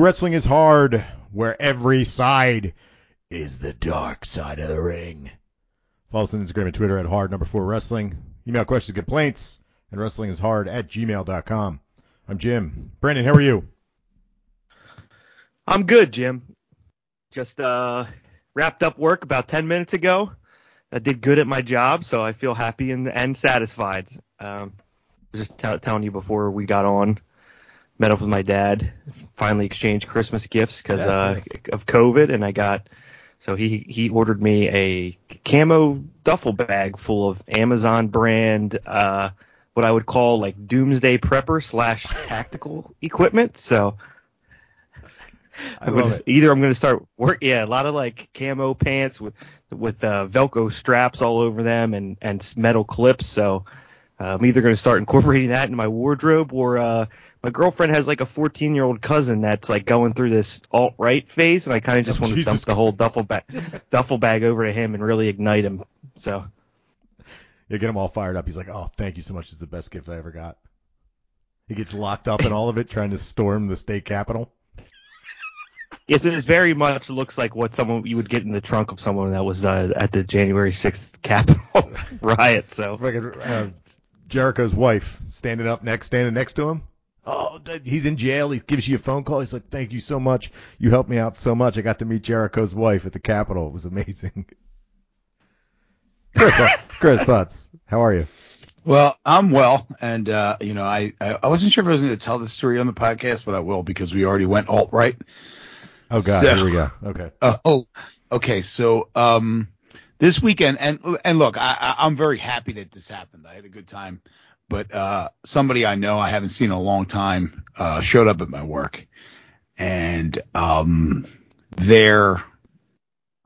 Wrestling is Hard, where every side is the dark side of the ring. Follow us on Instagram and Twitter at hard number four wrestling. Email questions, complaints, and wrestling is hard at gmail.com. I'm Jim. Brandon, how are you? I'm good, Jim. Just uh, wrapped up work about 10 minutes ago. I did good at my job, so I feel happy and, and satisfied. Um, just t- telling you before we got on, met up with my dad, finally exchanged Christmas gifts because Yes, uh, yes. of COVID, and I got so he he ordered me a camo duffel bag full of Amazon brand uh, what I would call like doomsday prepper slash tactical equipment. So I I'm just- it. Either I'm gonna start work, yeah, a lot of like camo pants with with uh, Velcro straps all over them and and metal clips. So uh, I'm either gonna start incorporating that in my wardrobe, or uh, my girlfriend has like a 14 year old cousin that's like going through this alt right phase, and I kind of just Oh, want to Jesus dump the whole duffel bag duffel bag over to him and really ignite him. So You get him all fired up. He's like, oh, thank you so much. It's the best gift I ever got. He gets locked up in all of it trying to storm the state capitol. it's, it very much looks like what someone you would get in the trunk of someone that was uh, at the January 6th Capitol riot. So uh, Jericho's wife standing up next, standing next to him. Oh, he's in jail. He gives you a phone call. He's like, "Thank you so much. You helped me out so much. I got to meet Jericho's wife at the Capitol. It was amazing." Chris, uh, Chris, thoughts? How are you? Well, I'm well, and uh, you know, I, I wasn't sure if I was going to tell this story on the podcast, but I will because we already went alt right. Oh God, So- here we go. Okay. Uh, oh, okay. So um, this weekend, and and look, I I'm very happy that this happened. I had a good time, but uh, somebody I know I haven't seen in a long time uh, showed up at my work, and um, they're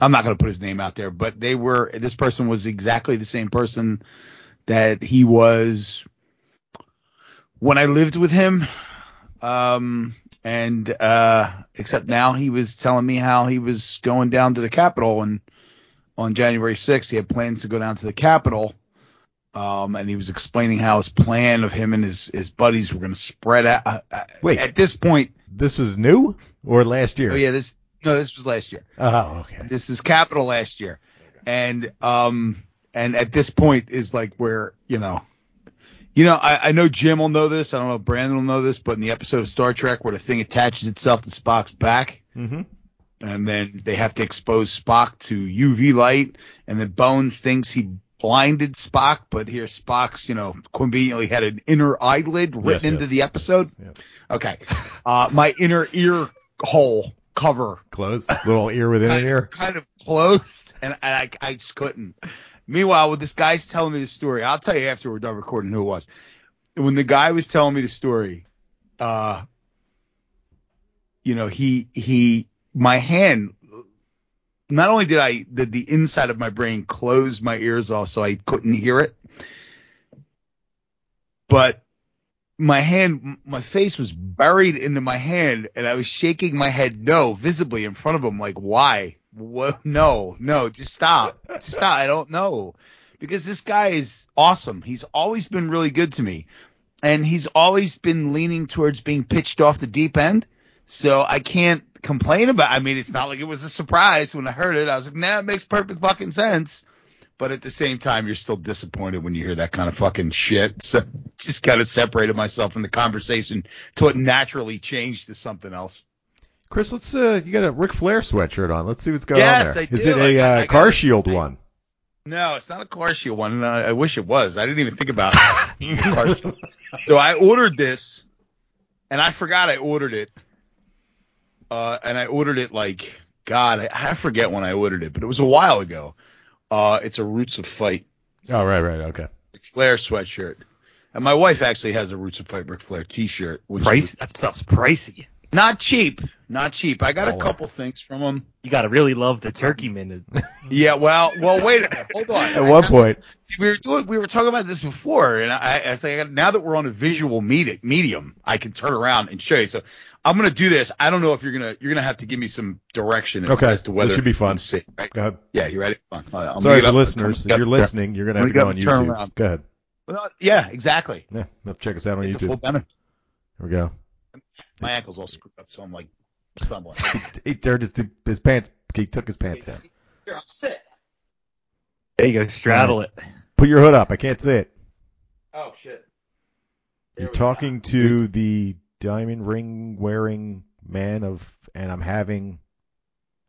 I'm not going to put his name out there, but they were this person was exactly the same person that he was when I lived with him. Um, and uh, except now he was telling me how he was going down to the Capitol and on January 6th he had plans to go down to the Capitol. Um, and he was explaining how his plan of him and his, his buddies were going to spread out. Uh, Wait. at this point, This is new or last year? oh yeah, this no, this was last year. Oh, okay. This was Capitol last year, and um, and at this point is like where you know, you know, I, I know Jim will know this. I don't know if Brandon will know this, but in the episode of Star Trek where the thing attaches itself to Spock's back, Mm-hmm. and then they have to expose Spock to UV light, and then Bones thinks he blinded Spock, but here Spock's, you know, conveniently had an inner eyelid written Yes, into yes. the episode. Yeah. Okay, uh, my inner ear hole cover Close. Little ear within an ear. kind of closed, and I, I just couldn't. Meanwhile, with this guy's telling me the story, I'll tell you after we're done recording who it was. When the guy was telling me the story, uh, you know, he he my hand. Not only did I did the inside of my brain close my ears off so I couldn't hear it, but my hand, my face was buried into my hand, and I was shaking my head no visibly in front of him, like, why? What? No, no, just stop, just stop. I don't know, because this guy is awesome. He's always been really good to me, and he's always been leaning towards being pitched off the deep end. So I can't complain about. I mean, it's not like it was a surprise when I heard it. I was like, nah, it makes perfect fucking sense. But at the same time, you're still disappointed when you hear that kind of fucking shit. So just kind of separated myself from the conversation till it naturally changed to something else. Chris, let's uh, you got a Ric Flair sweatshirt on. Let's see what's going Yes, on there. I Is do. it I a got- uh, I car shield I- one? No, it's not a car shield one. and I, I wish it was. I didn't even think about it. Car shield. so I ordered this, and I forgot I ordered it. Uh, and I ordered it like God, I, I forget when I ordered it, but it was a while ago. Uh, it's a Roots of Fight Oh, right, right, okay. Flair sweatshirt, and my wife actually has a Roots of Fight Ric Flair T-shirt, which price is that stuff's pricey. Not cheap, not cheap. I got Oh, a wow. couple things from him. You gotta really love the turkey minute. Yeah, well, well, wait a minute, hold on. At one point, See, we were doing, we were talking about this before, and I, I say now that we're on a visual medi- medium, I can turn around and show you. So I'm gonna do this. I don't know if you're gonna you're gonna have to give me some direction Okay, as to whether this should be fun. See, right? go ahead. Yeah, you ready? Fun. All right, I'm Sorry gonna for listeners. If you're listening, you're gonna have to I'm go on gonna turn YouTube. around. Go ahead. Well, yeah, exactly. Yeah, you have to check us out on Get the full YouTube. benefit. Here we go. My ankle's all screwed up, so I'm like stumbling. he turned his, his pants. He took his pants down. Here, I'll sit. There you go, straddle it. Put your hood up. I can't see it. Oh shit. There You're we go. talking to the diamond ring wearing man of, and I'm having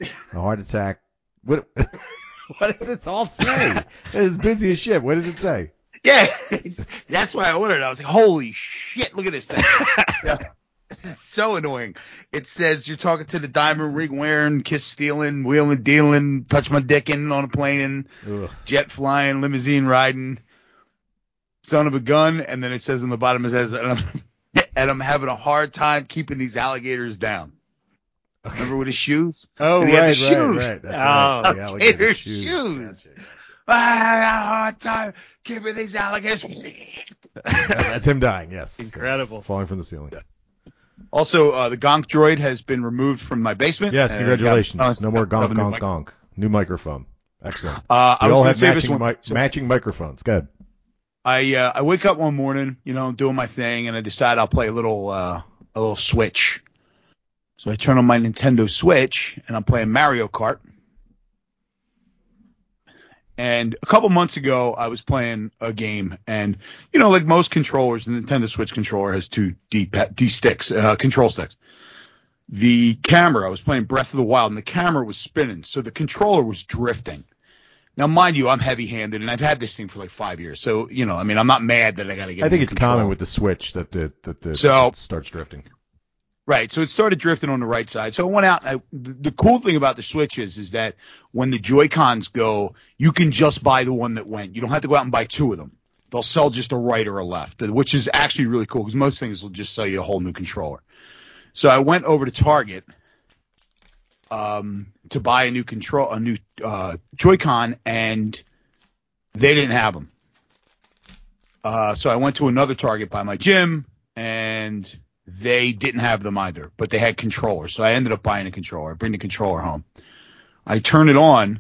a heart attack. What? what does it all say? It's busy as shit. What does it say? Yeah, it's, that's why I ordered. it. I was like, holy shit, look at this thing. Yeah. This is so annoying. It says you're talking to the diamond ring wearing, kiss stealing, wheeling, dealing, touch my dick in on a plane, Ugh. jet flying, limousine riding, son of a gun, and then it says on the bottom it says, and I'm, and I'm having a hard time keeping these alligators down. Remember with his shoes? Oh, And right, had the right, shoes. right. That's Oh, right. The alligator alligator shoes. shoes. Gotcha. I had a hard time keeping these alligators. Yeah, That's him dying. Yes. Incredible. Falling from the ceiling. Also, uh, the Gonk droid has been removed from my basement. Yes. Congratulations. got- No more gonk, gonk, mic- gonk. New microphone. Excellent. Uh, I We was all have matching, mi- so matching microphones. Good. I uh, I wake up one morning, you know, doing my thing, and I decide I'll play a little uh, a little Switch. So I turn on my Nintendo Switch, and I'm playing Mario Kart. And a couple months ago, I was playing a game, and you know, like most controllers, the Nintendo Switch controller has two D D sticks, uh, control sticks. The camera, I was playing Breath of the Wild, and the camera was spinning, so the controller was drifting. Now, mind you, I'm heavy-handed, and I've had this thing for like five years, so you know, I mean, I'm not mad that I got to get. I think it's common with the Switch that the that the So- starts drifting. Right. So it started drifting on the right side. So I went out. I, the, the cool thing about the Switch is, is that when the Joy Cons go, you can just buy the one that went. You don't have to go out and buy two of them. They'll sell just a right or a left, which is actually really cool because most things will just sell you a whole new controller. So I went over to Target um, to buy a new control, a new uh, Joy-Con, and they didn't have them. Uh, so I went to another Target by my gym, and they didn't have them either, but they had controllers. So I ended up buying a controller. I bring the controller home. I turn it on,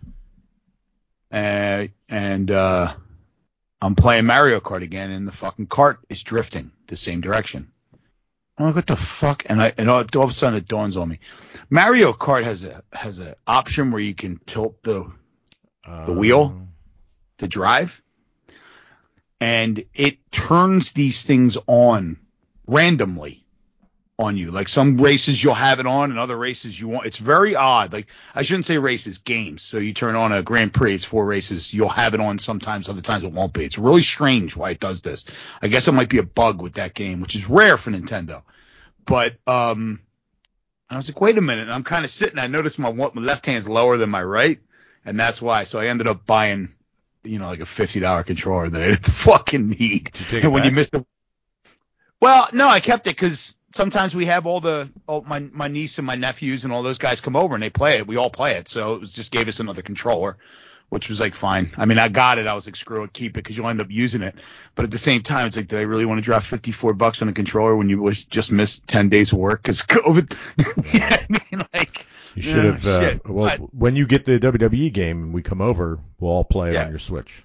uh, and uh, I'm playing Mario Kart again, and the fucking cart is drifting the same direction. I'm like, what the fuck? And I and all, all of a sudden it dawns on me. Mario Kart has a has an option where you can tilt the The wheel? The drive, and it turns these things on randomly on you. Like some races you'll have it on, and other races you won't. It's very odd. Like I shouldn't say races, games. So you turn on a Grand Prix, it's four races. You'll have it on sometimes, other times it won't be. It's really strange why it does this. I guess it might be a bug with that game, which is rare for Nintendo. But um, I was like, wait a minute. And I'm kind of sitting. I noticed my, my left hand's lower than my right, and that's why. So I ended up buying, you know, like a fifty dollar controller that I didn't fucking need. Did you take it And when you back? miss the, well, no, I kept it because sometimes we have all the all my my niece and my nephews and all those guys come over and they play it. We all play it, so it was just gave us another controller, which was like fine. I mean, I got it. I was like, screw it, keep it because you'll end up using it. But at the same time, it's like, did I really want to drop fifty four bucks on a controller when you was just missed ten days of work because COVID? yeah, I mean, like. You should have. Yeah, Uh, well, But- when you get the WWE game and we come over, we'll all play it Yeah. on your Switch.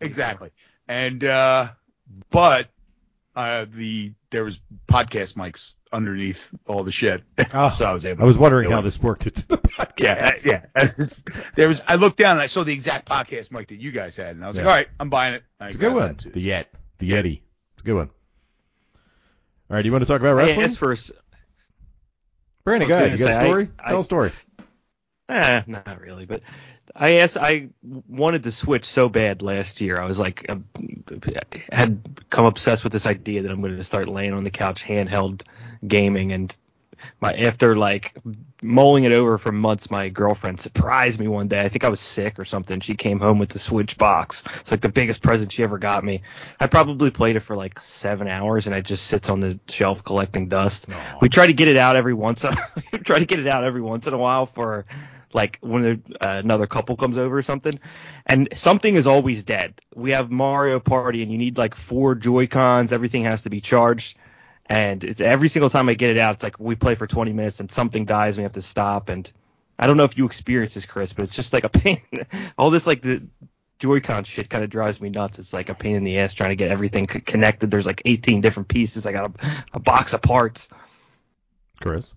Exactly. And uh but uh the there was podcast mics underneath all the shit. Oh, so I was able I was wondering how it. this worked into the podcast. yeah, yeah. I was- there was I looked down and I saw the exact podcast mic that you guys had and I was Yeah. like, "All right, I'm buying it." I It's a good one. too. The Yet. The Yeti. It's a good one. All right, do you want to talk about wrestling? asked for s- Brandon, I go ahead. You gonna got a story? I- Tell a story. Eh, not really, but I asked. I wanted to switch so bad last year. I was like, uh, had come obsessed with this idea that I'm going to start laying on the couch handheld gaming, and my after like mulling it over for months, my girlfriend surprised me one day. I think I was sick or something. She came home with the Switch box. It's like the biggest present she ever got me. I probably played it for like seven hours, and it just sits on the shelf collecting dust. Aw. We try to get it out every once. we try to get it out every once in a while for like when uh, another couple comes over or something, and something is always dead. We have Mario Party, and you need like four Joy Cons. Everything has to be charged, and it's every single time I get it out, it's like we play for 20 minutes and something dies, and we have to stop. And I don't know if you experience this, Chris, but it's just like a pain. All this like the Joy-Con shit kind of drives me nuts. It's like a pain in the ass trying to get everything connected. There's like 18 different pieces. I got a, a box of parts. Chris.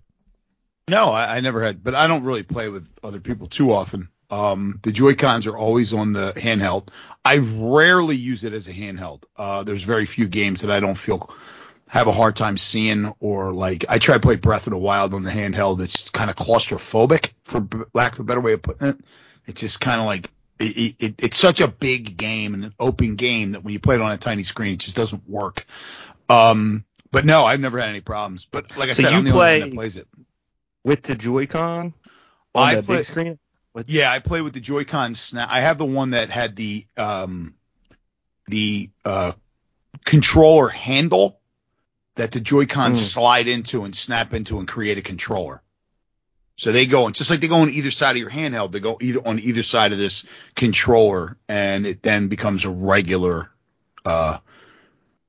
No, I, I never had, but I don't really play with other people too often. Um, the Joy Cons are always on the handheld. I rarely use it as a handheld. Uh, there's very few games that I don't feel have a hard time seeing or like I try to play Breath of the Wild on the handheld. It's kind of claustrophobic for b- lack of a better way of putting it. It's just kind of like it, it, it's such a big game and an open game that when you play it on a tiny screen, it just doesn't work. Um, but no, I've never had any problems. But like I So said, you I'm the play- only one that plays it. With the Joy-Con on I the play- big screen. With, Yeah, I play with the Joy-Con snap. I have the one that had the um the uh controller handle that the Joy-Cons Mm. slide into and snap into and create a controller. So they go, and just like they go on either side of your handheld, they go either on either side of this controller, and it then becomes a regular uh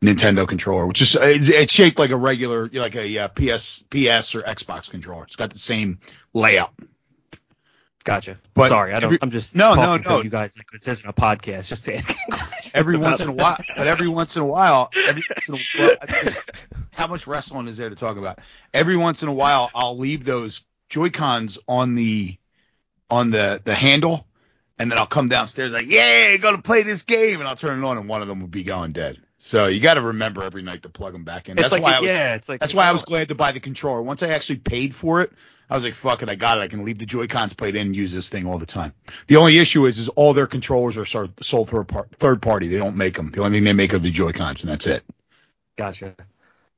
Nintendo controller, which is it's, it's shaped like a regular, like a uh, PS PS or Xbox controller. It's got the same layout. Gotcha. But Sorry, I don't. every- I'm just No, no, no. you guys like it says in a podcast. Just asking every once in a while, but every once in a while, every once in a while, just- how much wrestling is there to talk about? Every once in a while, I'll leave those Joy Cons on the on the the handle, and then I'll come downstairs like, yeah, gonna play this game, and I'll turn it on, and one of them will be going dead. So you got to remember every night to plug them back in. It's That's like why I was, yeah, it's like that's why I was glad to buy the controller. Once I actually paid for it, I was like, fuck it, I got it. I can leave the Joy Cons played in and use this thing all the time. The only issue is, is all their controllers are sold, sold through a par- third party. They don't make them. The only thing they make are the Joy Cons, and that's it. Gotcha.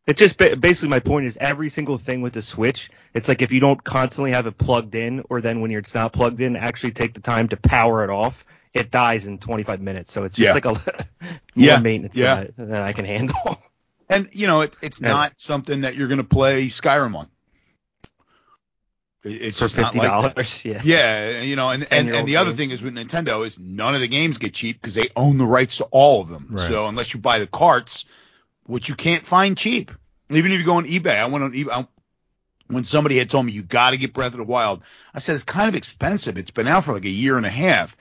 It's just basically my point is every single thing with the Switch. It's like if you don't constantly have it plugged in, or then when you're, it's not plugged in, actually take the time to power it off. It dies in 25 minutes. So it's just Yeah. like a more Yeah, maintenance yeah. than, I, I can handle. And you know, it, it's Yeah. not something that you're going to play Skyrim on. It's for just not fifty like that. dollars. yeah. Yeah, you know, and, and, and the other thing is with Nintendo is none of the games get cheap because they own the rights to all of them. Right. So unless you buy the carts, which you can't find cheap, even if you go on eBay, I went on eBay. I, when somebody had told me you got to get Breath of the Wild, I said it's kind of expensive. It's been out for like a year and a half.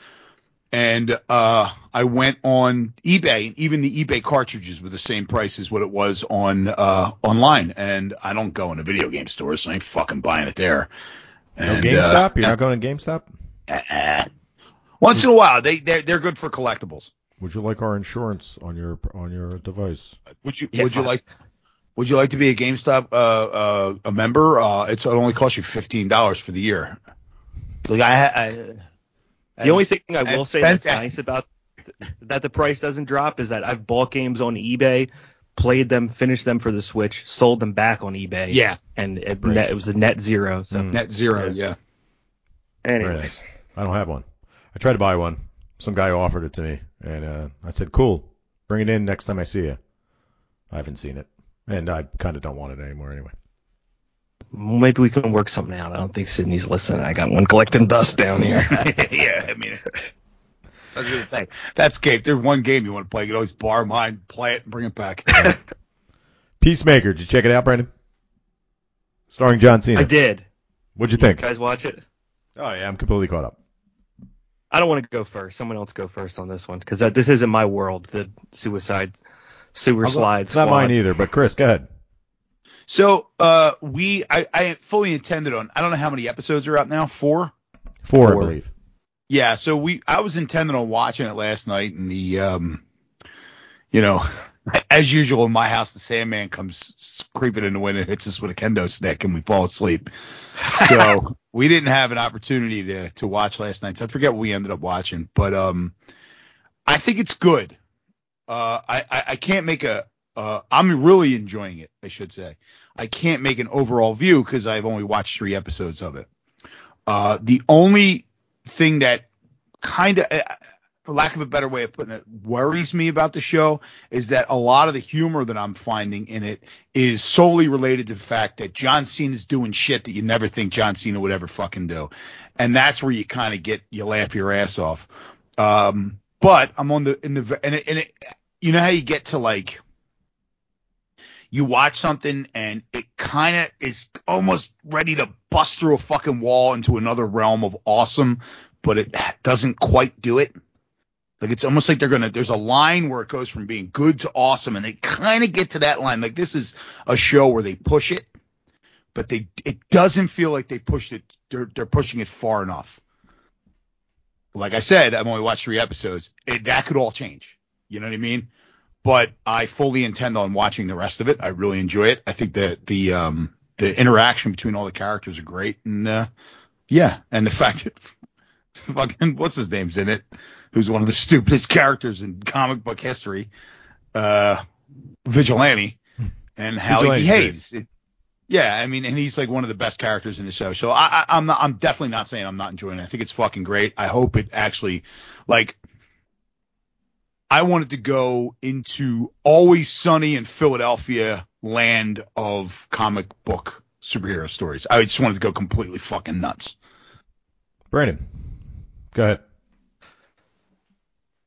And uh, I went on eBay, and even the eBay cartridges were the same price as what it was on uh, online. And I don't go into video game stores, so I ain't fucking buying it there. No GameStop. uh, You're not going to GameStop. uh, once in a while, they they're they're good for collectibles. Would you like our insurance on your on your device? Would you Yeah. Would you like Would you like to be a GameStop uh, uh, a member? Uh, it's it only costs you fifteen dollars for the year. Like I, I The only thing I will say that's nice about th- that the price doesn't drop is that I've bought games on eBay, played them, finished them for the Switch, sold them back on eBay. yeah And it, Right. net, it was a net zero. So Mm. net zero Yeah. yeah. Very anyway, nice. I don't have one. I tried to buy one. Some guy offered it to me, and uh, I said, "Cool, bring it in next time I see you." I haven't seen it, and I kind of don't want it anymore anyway. Maybe we can work something out. I don't think Sydney's listening. I got one collecting dust down here. yeah, I mean. I was gonna say that's game. There's one game you want to play. You can always borrow mine, play it, and bring it back. Peacemaker. Did you check it out, Brandon? Starring John Cena. I did. What'd you You think? guys watch it? Oh yeah, I'm completely caught up. I don't want to go first. Someone else go first on this one because this isn't my world. The suicide sewer I'll go- It's not mine either, but Chris, go ahead. So uh, we, I, I fully intended on. I don't know how many episodes are out now. Four. Four, Four. I believe. Yeah, so we I was intending on watching it last night and the um you know, as usual in my house the Sandman comes creeping in the window and hits us with a kendo stick and we fall asleep. So we didn't have an opportunity to to watch last night. So I forget what we ended up watching, but um I think it's good. Uh I I, I can't make a uh I'm really enjoying it, I should say. I can't make an overall view because I've only watched three episodes of it. Uh, the only thing that kind of, for lack of a better way of putting it, worries me about the show is that a lot of the humor that I'm finding in it is solely related to the fact that John Cena is doing shit that you never think John Cena would ever fucking do, and that's where you kind of get you laugh your ass off. Um, but I'm on the in the and it, and it, you know how you get to like you watch something and it kind of is almost ready to bust through a fucking wall into another realm of awesome, but it doesn't quite do it. Like it's almost like they're gonna. There's a line where it goes from being good to awesome, and they kind of get to that line. Like this is a show where they push it, but they it doesn't feel like they pushed it. They're they're pushing it far enough. Like I said, I've only watched three episodes. It, that could all change. You know what I mean? But I fully intend on watching the rest of it. I really enjoy it. I think that the um the interaction between all the characters are great, and uh, yeah, and the fact that fucking what's his name's in it, who's one of the stupidest characters in comic book history, uh, Vigilante, and how Vigilante's he behaves. It, yeah, I mean, and he's like one of the best characters in the show. So I, I, I'm not, I'm definitely not saying I'm not enjoying it. I think it's fucking great. I hope it actually, like, I wanted to go into Always Sunny in Philadelphia land of comic book superhero stories. I just wanted to go completely fucking nuts. Brandon, go ahead.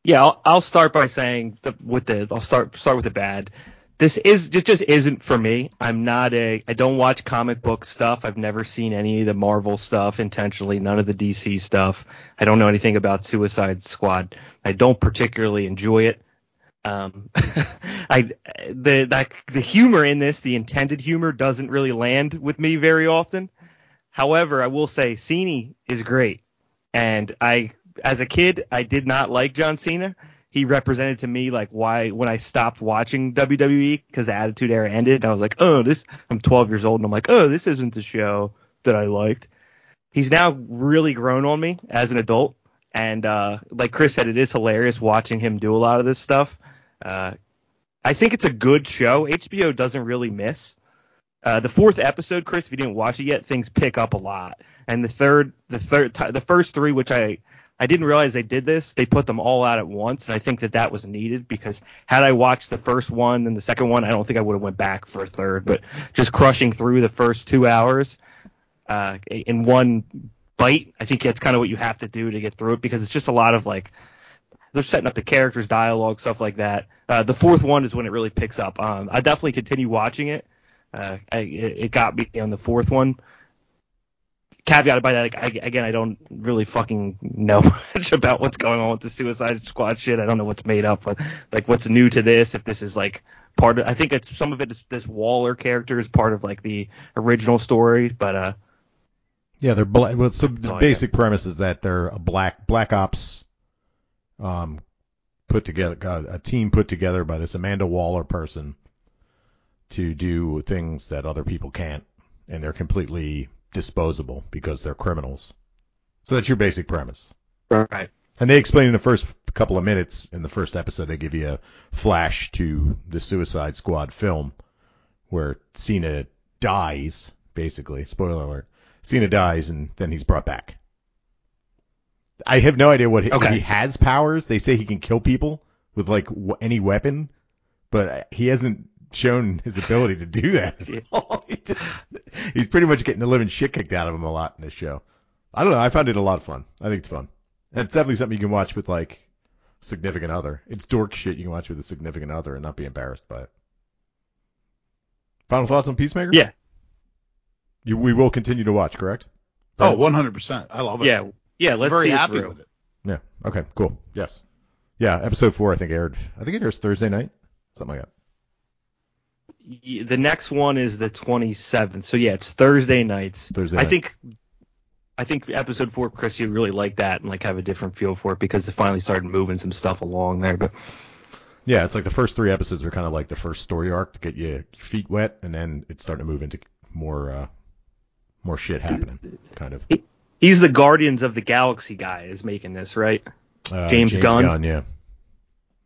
Yeah, I'll, I'll start by saying the, with the I'll start start with the bad. This is it just isn't for me. I'm not a I don't watch comic book stuff. I've never seen any of the Marvel stuff intentionally, none of the DC stuff. I don't know anything about Suicide Squad. I don't particularly enjoy it. Um, I the that the humor in this, the intended humor, doesn't really land with me very often. However, I will say Cena is great, and I as a kid I did not like John Cena. He represented to me like why when I stopped watching WWE because the Attitude Era ended, and I was like, oh, this. I'm 12 years old, and I'm like, oh, this isn't the show that I liked. He's now really grown on me as an adult, and uh, like Chris said, it is hilarious watching him do a lot of this stuff. Uh, I think it's a good show. HBO doesn't really miss. Uh, the fourth episode, Chris, if you didn't watch it yet, things pick up a lot. And the third, the third, the first three, which I I didn't realize they did this. They put them all out at once, and I think that that was needed because had I watched the first one and the second one, I don't think I would have went back for a third. But just crushing through the first two hours uh, in one bite, I think that's kind of what you have to do to get through it because it's just a lot of like they're setting up the characters, dialogue, stuff like that. Uh, the fourth one is when it really picks up. Um, I definitely continue watching it. Uh, I, it got me on the fourth one caveated by that, I, again, I don't really fucking know much about what's going on with the Suicide Squad shit. I don't know what's made up, but like what's new to this. If this is like part of, I think it's some of it is this Waller character is part of like the original story, but uh. Yeah, they're black. Well, so the basic premise is that they're a black black ops, um, put together uh, a team put together by this Amanda Waller person to do things that other people can't, and they're completely disposable because they're criminals. So that's your basic premise. Right. And they explain in the first couple of minutes in the first episode, they give you a flash to the Suicide Squad film where Cena dies, basically. Spoiler alert. Cena dies and then he's brought back. I have no idea what he, Okay. he has powers. They say he can kill people with like any weapon, but he hasn't shown his ability to do that. he just, he's pretty much getting the living shit kicked out of him a lot in this show. I don't know. I found it a lot of fun. I think it's fun. And it's definitely something you can watch with like significant other. It's dork shit you can watch with a significant other and not be embarrassed by it. Final thoughts on Peacemaker? Yeah. You, we will continue to watch, correct? Oh, 100%. I love it. Yeah. Yeah. I'm Let's very see it happy through. with it. Yeah. Okay. Cool. Yes. Yeah. Episode four, I think aired. I think it airs Thursday night, something like that. The next one is the 27th. So yeah, it's Thursday nights. Thursday. I think I think episode four, Chris, you really like that and like have a different feel for it because they finally started moving some stuff along there. But Yeah, it's like the first three episodes were kind of like the first story arc to get you your feet wet, and then it's starting to move into more uh, more shit happening, kind of. he's the Guardians of the Galaxy guy is making this, right? Uh, James Gunn? yeah.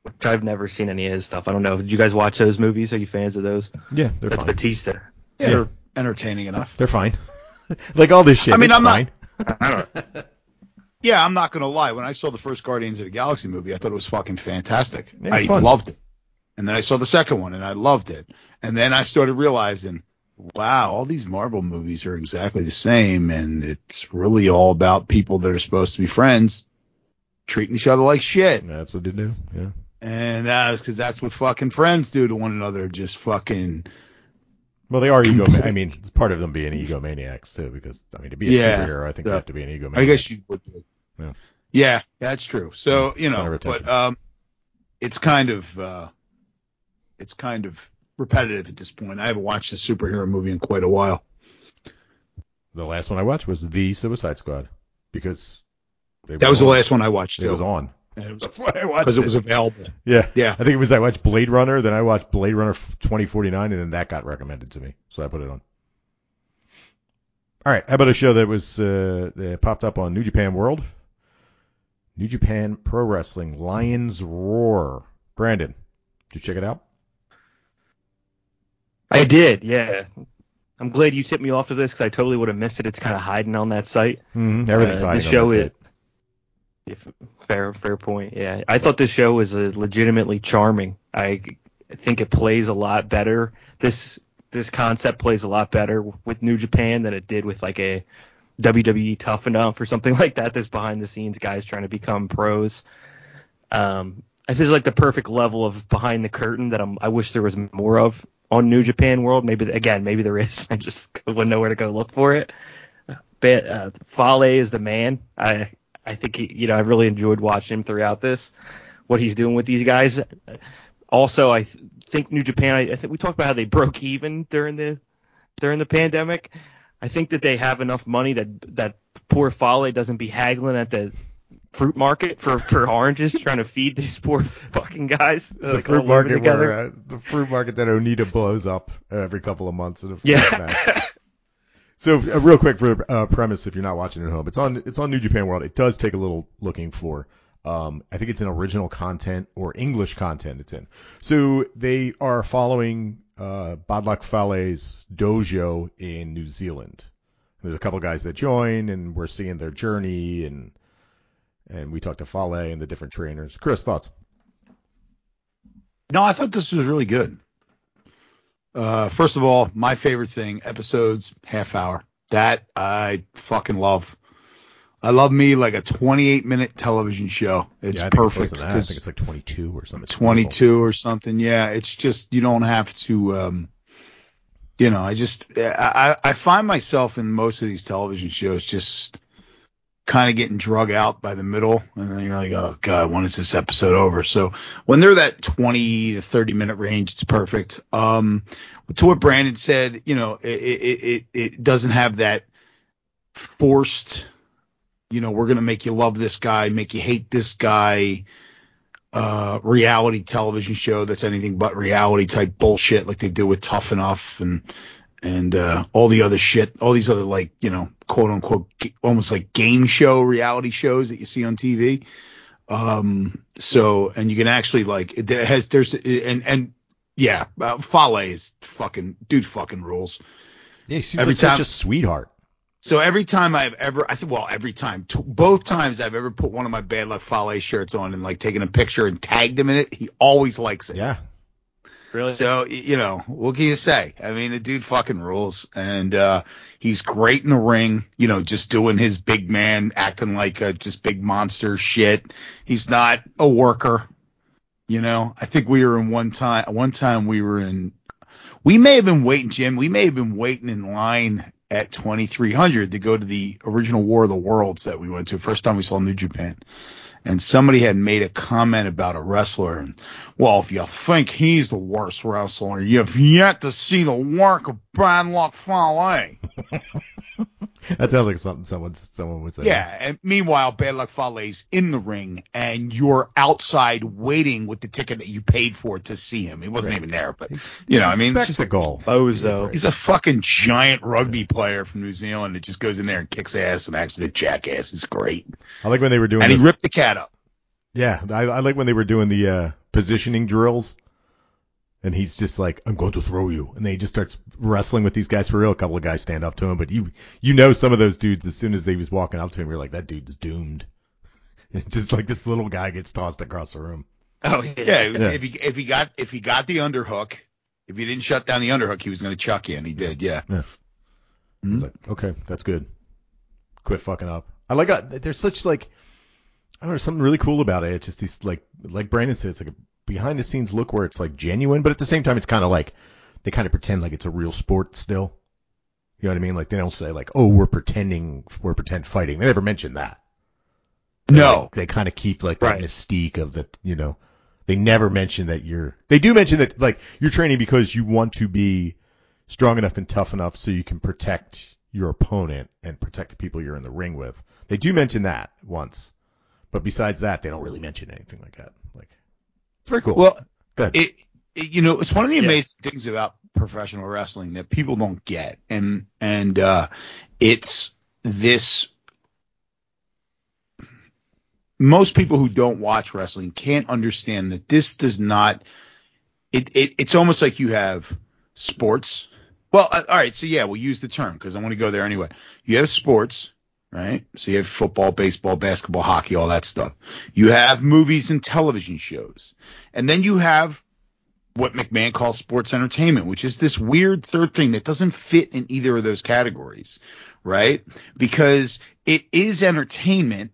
Which I've never seen any of his stuff. I don't know. Did you guys watch those movies? Are you fans of those? Yeah, they're That's fine. Batista. Yeah, Yeah. They're entertaining enough. They're fine. like all this shit. I mean, it's I'm not- fine. I don't. Yeah, I'm not gonna lie. When I saw the first Guardians of the Galaxy movie, I thought it was fucking fantastic. Yeah, I fun. loved it. And then I saw the second one, and I loved it. And then I started realizing, wow, all these Marvel movies are exactly the same, and it's really all about people that are supposed to be friends treating each other like shit. That's what they do. Yeah. And that is because that's what fucking friends do to one another. Just fucking Well, they are ego. I mean, it's part of them being egomaniacs too, because I mean, to be a Yeah, superhero, I think so- you have to be an egomaniac. I guess you would. Be. Yeah. Yeah, that's true. So you know, but um, it's kind of uh, it's kind of repetitive at this point. I haven't watched a superhero movie in quite a while. The last one I watched was The Suicide Squad because they That was the last one I watched It too. was on. Because That's why I watched because it it was available. Yeah. Yeah. I think it was I watched Blade Runner, then I watched Blade Runner 2049, and then that got recommended to me, so I put it on. All right, how about a show that was uh, that popped up on New Japan World? New Japan Pro Wrestling Lions Roar. Brandon, did you check it out? I did, yeah. I'm glad you tipped me off to this because I totally would have missed it. It's kind of hiding on that site. Mm-hmm. Everything's Uh, hiding this on show that is site. If, fair fair point. Yeah, I thought this show was legitimately charming. I think it plays a lot better. This this concept plays a lot better with New Japan than it did with like a WWE Tough Enough or something like that. This behind the scenes guys trying to become pros. Um, I think it's like the perfect level of behind the curtain that I'm, I wish there was more of on New Japan World. Maybe again, maybe there is. I just wouldn't know where to go look for it. But uh, Fale is the man. I I think he, you know I really enjoyed watching him throughout this. What he's doing with these guys. Also, I th- think New Japan. I, I think we talked about how they broke even during the during the pandemic. I think that they have enough money that that poor Fale doesn't be haggling at the fruit market for for oranges trying to feed these poor fucking guys. The like, fruit market together. where uh, the fruit market that Onita blows up every couple of months in a yeah. So uh, real quick for uh, premise, if you're not watching at home, it's on it's on New Japan World. It does take a little looking for. Um, I think it's in original content or English content. It's in. So they are following uh, Bad Luck Fale's dojo in New Zealand. There's a couple guys that join, and we're seeing their journey, and and we talked to Fale and the different trainers. Chris, thoughts? No, I thought this was really good. Uh, first of all, my favorite thing, episodes, half hour. That I fucking love. I love me like a 28 minute television show. It's yeah, perfect. It's less than that. I think it's like 22 or something. It's 22 or something. Yeah, it's just you don't have to. Um, you know, I just I I find myself in most of these television shows just kind of getting drug out by the middle, and then you're like, oh god, when is this episode over? So when they're that 20 to 30 minute range, it's perfect. Um, to what Brandon said, you know, it it it, it doesn't have that forced. You know, we're gonna make you love this guy, make you hate this guy uh, reality television show that's anything but reality type bullshit like they do with Tough Enough and and uh, all the other shit, all these other like you know quote unquote almost like game show reality shows that you see on TV. Um, so and you can actually like it has there's and and yeah, uh, Fale is fucking dude fucking rules. Yeah, he seems Every like such time- a sweetheart. So every time I've ever, I think, well, every time, t- both times I've ever put one of my Bad Luck Fale shirts on and like taken a picture and tagged him in it, he always likes it. Yeah. Really? So you know, what can you say? I mean, the dude fucking rules, and uh, he's great in the ring. You know, just doing his big man, acting like a just big monster shit. He's not a worker. You know, I think we were in one time. One time we were in. We may have been waiting, Jim. We may have been waiting in line at 2300 to go to the original War of the Worlds that we went to. First time we saw New Japan. And somebody had made a comment about a wrestler. And, well, if you think he's the worst wrestler, you've yet to see the work of Bad Luck Fale. That sounds like something someone someone would say. Yeah. And meanwhile, Bad Luck Fale's in the ring and you're outside waiting with the ticket that you paid for to see him. He wasn't Right. even there, but, you know, I mean, it's just a, spectacle. Bozo. he's a fucking giant rugby player from New Zealand that just goes in there and kicks ass and acts like a jackass. It's great. I like when they were doing. And he ripped the cat up. yeah, I, I like when they were doing the uh, positioning drills, and he's just like, "I'm going to throw you," and then he just starts wrestling with these guys for real. A couple of guys stand up to him, but you you know some of those dudes as soon as they was walking up to him, you're like, "That dude's doomed." And just like this little guy gets tossed across the room. Oh yeah. Yeah, was- Yeah. if he if he got if he got the underhook, if he didn't shut down the underhook, he was going to chuck you, and he did. Yeah. I was like, okay, that's good. Quit fucking up. I like. Uh, there's such like, I don't know, something really cool about it. It's just these like, like Brandon said, it's like a behind the scenes look where it's like genuine, but at the same time, it's kind of like they kind of pretend like it's a real sport still. You know what I mean? Like they don't say like, oh, we're pretending, we're pretend fighting. They never mention that. They, No. like, they kind of keep like that mystique of the, you know, they never mention that you're. They do mention that like you're training because you want to be strong enough and tough enough so you can protect your opponent and protect the people you're in the ring with. They do mention that once, but besides that, they don't really mention anything like that. Like it's very cool. Well, Go ahead. it, it you know it's one of the Yeah. amazing things about professional wrestling that people don't get, and and uh, it's this. Most people who don't watch wrestling can't understand that this does not. It, it it's almost like you have sports. Well, uh, all right, so yeah, we'll use the term because I want to go there anyway. You have sports, right? So you have football, baseball, basketball, hockey, all that stuff. You have movies and television shows. And then you have what McMahon calls sports entertainment, which is this weird third thing that doesn't fit in either of those categories, right? Because it is entertainment,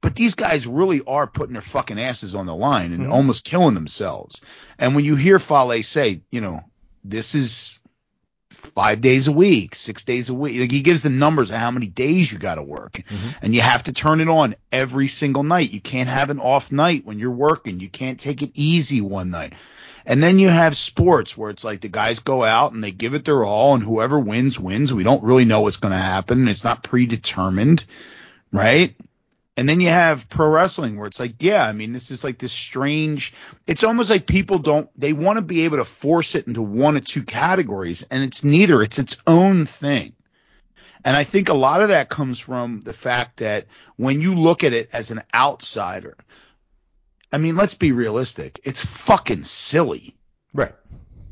but these guys really are putting their fucking asses on the line and Mhm. almost killing themselves. And when you hear Fale say, you know, this is five days a week, six days a week, like he gives the numbers of how many days you got to work Mhm. and you have to turn it on every single night. You can't have an off night when you're working. You can't take it easy one night. And then you have sports where it's like the guys go out and they give it their all and whoever wins wins. We don't really know what's going to happen. It's not predetermined, right? And then you have pro wrestling where it's like, yeah, I mean, this is like this strange, it's almost like people don't, they want to be able to force it into one or two categories and it's neither. It's its own thing. And I think a lot of that comes from the fact that when you look at it as an outsider, I mean, let's be realistic. It's fucking silly. right.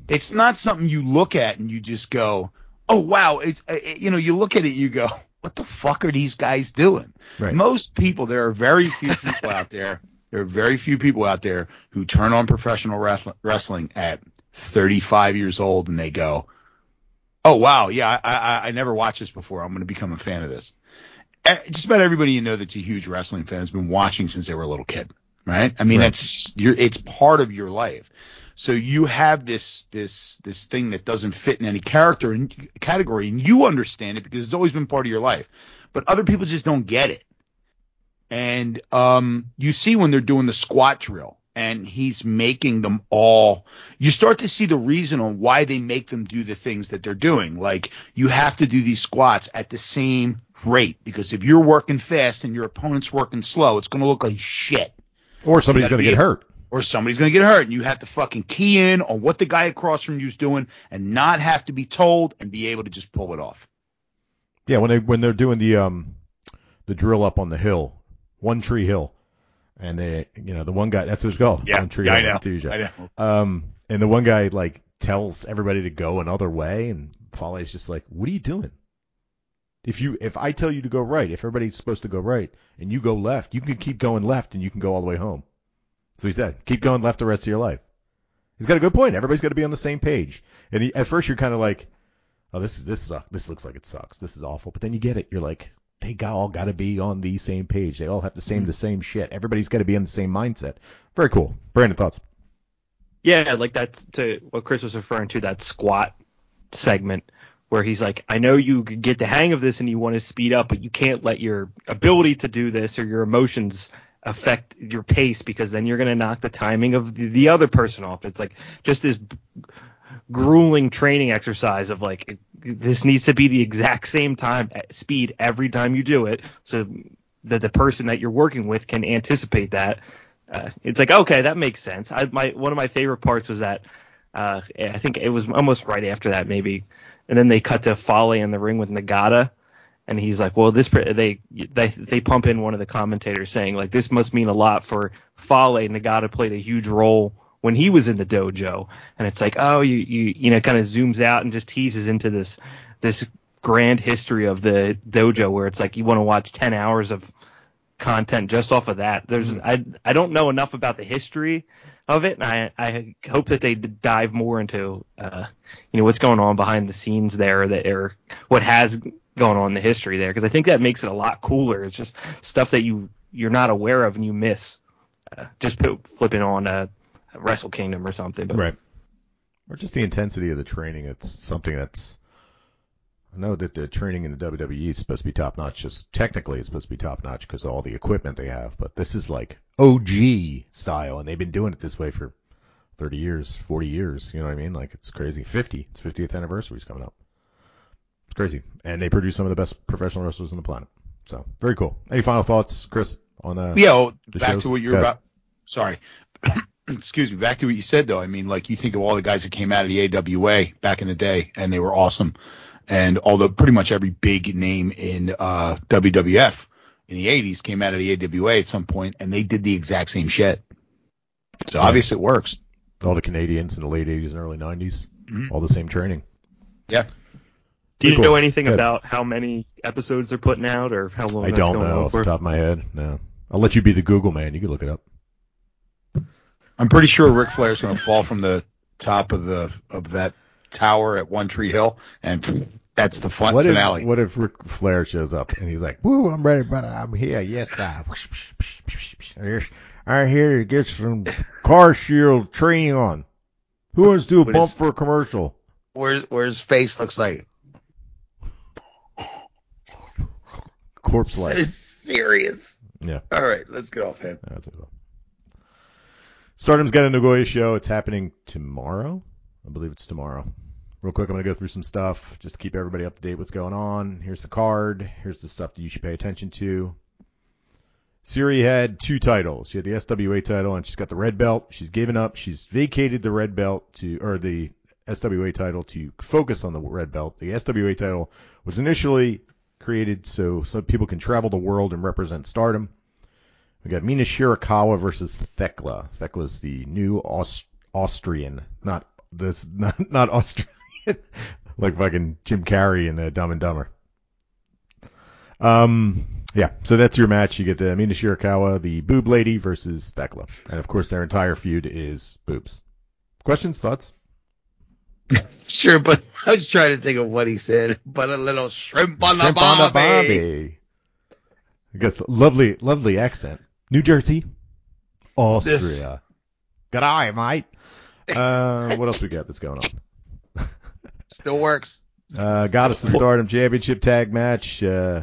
It's not something you look at and you just go, "Oh wow!" It's uh, it- you know, you look at it, you go, "What the fuck are these guys doing?" Right. Most people, there are very few people out there. There are very few people out there who turn on professional wrestl- wrestling at 35 years old and they go, "Oh wow, yeah, I I, I never watched this before. I'm going to become a fan of this." Eh, Just about everybody you know that's a huge wrestling fan has been watching since they were a little kid, right? I mean, Right. that's just, you're, it's part of your life. So you have this this this thing that doesn't fit in any character and category, and you understand it because it's always been part of your life. But other people just don't get it. And um, you see when they're doing the squat drill, and he's making them all. You start to see the reason on why they make them do the things that they're doing. Like you have to do these squats at the same rate because if you're working fast and your opponent's working slow, it's going to look like shit Or somebody's going to get hurt. Or somebody's going to get hurt and you have to fucking key in on what the guy across from you's doing and not have to be told and be able to just pull it off. Yeah, when they when they're doing the um the drill up on the hill, One Tree Hill, and they you know the one guy that's what it's called. One Tree Hill, Anesthesia. know. Um, and the one guy like tells everybody to go another way, and Fale's just like, "What are you doing? If you if I tell you to go right, if everybody's supposed to go right, and you go left, you can keep going left, and you can go all the way home." So he said, "Keep going left the rest of your life." He's got a good point. Everybody's got to be on the same page. And he, at first you're kind of like, "Oh, this is this sucks. This looks like it sucks. This is awful." But then you get it. You're like, they got, all got to be on the same page. They all have the same the mm-hmm. same shit. Everybody's got to be in the same mindset. Very cool. Brandon, thoughts? Yeah, like that's to what Chris was referring to that squat segment where he's like, I know you could get the hang of this and you want to speed up, but you can't let your ability to do this or your emotions affect your pace because then you're going to knock the timing of the, the other person off. It's like just this grueling training exercise of like this needs to be the exact same time speed every time you do it so that the person that you're working with can anticipate that. Uh, it's like okay that makes sense. I, my one of my favorite parts was that uh, I think it was almost right after that maybe. And then they cut to Fale in the ring with Nagata and he's like well this they they they pump in one of the commentators saying like this must mean a lot for Fale Nagata played a huge role when he was in the dojo. And it's like oh you you you know kind of zooms out and just teases into this this grand history of the dojo where it's like you want to watch 10 hours of content just off of that. There's I I don't know enough about the history of it and I I hope that they dive more into uh you know what's going on behind the scenes there that or what has gone on in the history there because I think that makes it a lot cooler it's just stuff that you you're not aware of and you miss uh, just put, flipping on uh Wrestle Kingdom or something. But Right. Or just the intensity of the training. It's something that's. I know that the training in the WWE is supposed to be top notch. Just technically, it's supposed to be top notch because all the equipment they have. But this is like OG style, and they've been doing it this way for 30 years, 40 years. You know what I mean? Like it's crazy. 50. It's 50th anniversary is coming up. It's crazy, and they produce some of the best professional wrestlers on the planet. So very cool. Any final thoughts, Chris? On uh, Yeah, well, back shows? to what you're about. Sorry. Excuse me. Back to what you said, though. I mean, like, you think of all the guys that came out of the AWA back in the day, and they were awesome. And although pretty much every big name in uh, WWF in the 80s came out of the AWA at some point, and they did the exact same shit. So Yeah. obviously it works. all the Canadians in the late 80s and early 90s, Mhm. all the same training. Yeah. Do you cool. know anything Good. about how many episodes they're putting out or how long I don't know on off the top of my head. No, I'll let you be the Google man. You can look it up. I'm pretty sure Ric Flair's going to fall from the top of the of that tower at One Tree Hill, and that's the fun what finale. if what if Ric Flair shows up and he's like, "Woo, I'm ready, brother. I'm here. Yes, I. I'm here to get some car shield training on. Who wants to do a What bump is- for a commercial? Where's where his face looks like Corpse like. serious. Yeah, All right, let's get off him. that's what it was. Stardom's got a Nagoya show. It's happening tomorrow. I believe it's tomorrow. Real quick, I'm going to go through some stuff just to keep everybody up to date what's going on. Here's the card. Here's the stuff that you should pay attention to. Syuri had two titles. She had the SWA title and she's got the red belt. She's given up. She's vacated the red belt to, or the SWA title to focus on the red belt. The SWA title was initially created so so people can travel the world and represent Stardom. We got Mina Shirakawa versus Thekla. Thekla's the new Aust- Austrian, not this, not, not Austrian, like fucking Jim Carrey in uh, Dumb and Dumber. Um, yeah, so that's your match. You get the Mina Shirakawa, the boob lady versus Thekla, and of course their entire feud is boobs. Questions, thoughts? Sure, but I was trying to think of what he said. But a little shrimp on Shrimp the on the bobby. bobby. I guess lovely, lovely accent. New Jersey, Austria. Good eye, mate. Uh, what else we got that's going on? Still works. Uh, Goddess of Stardom Championship tag match. Uh,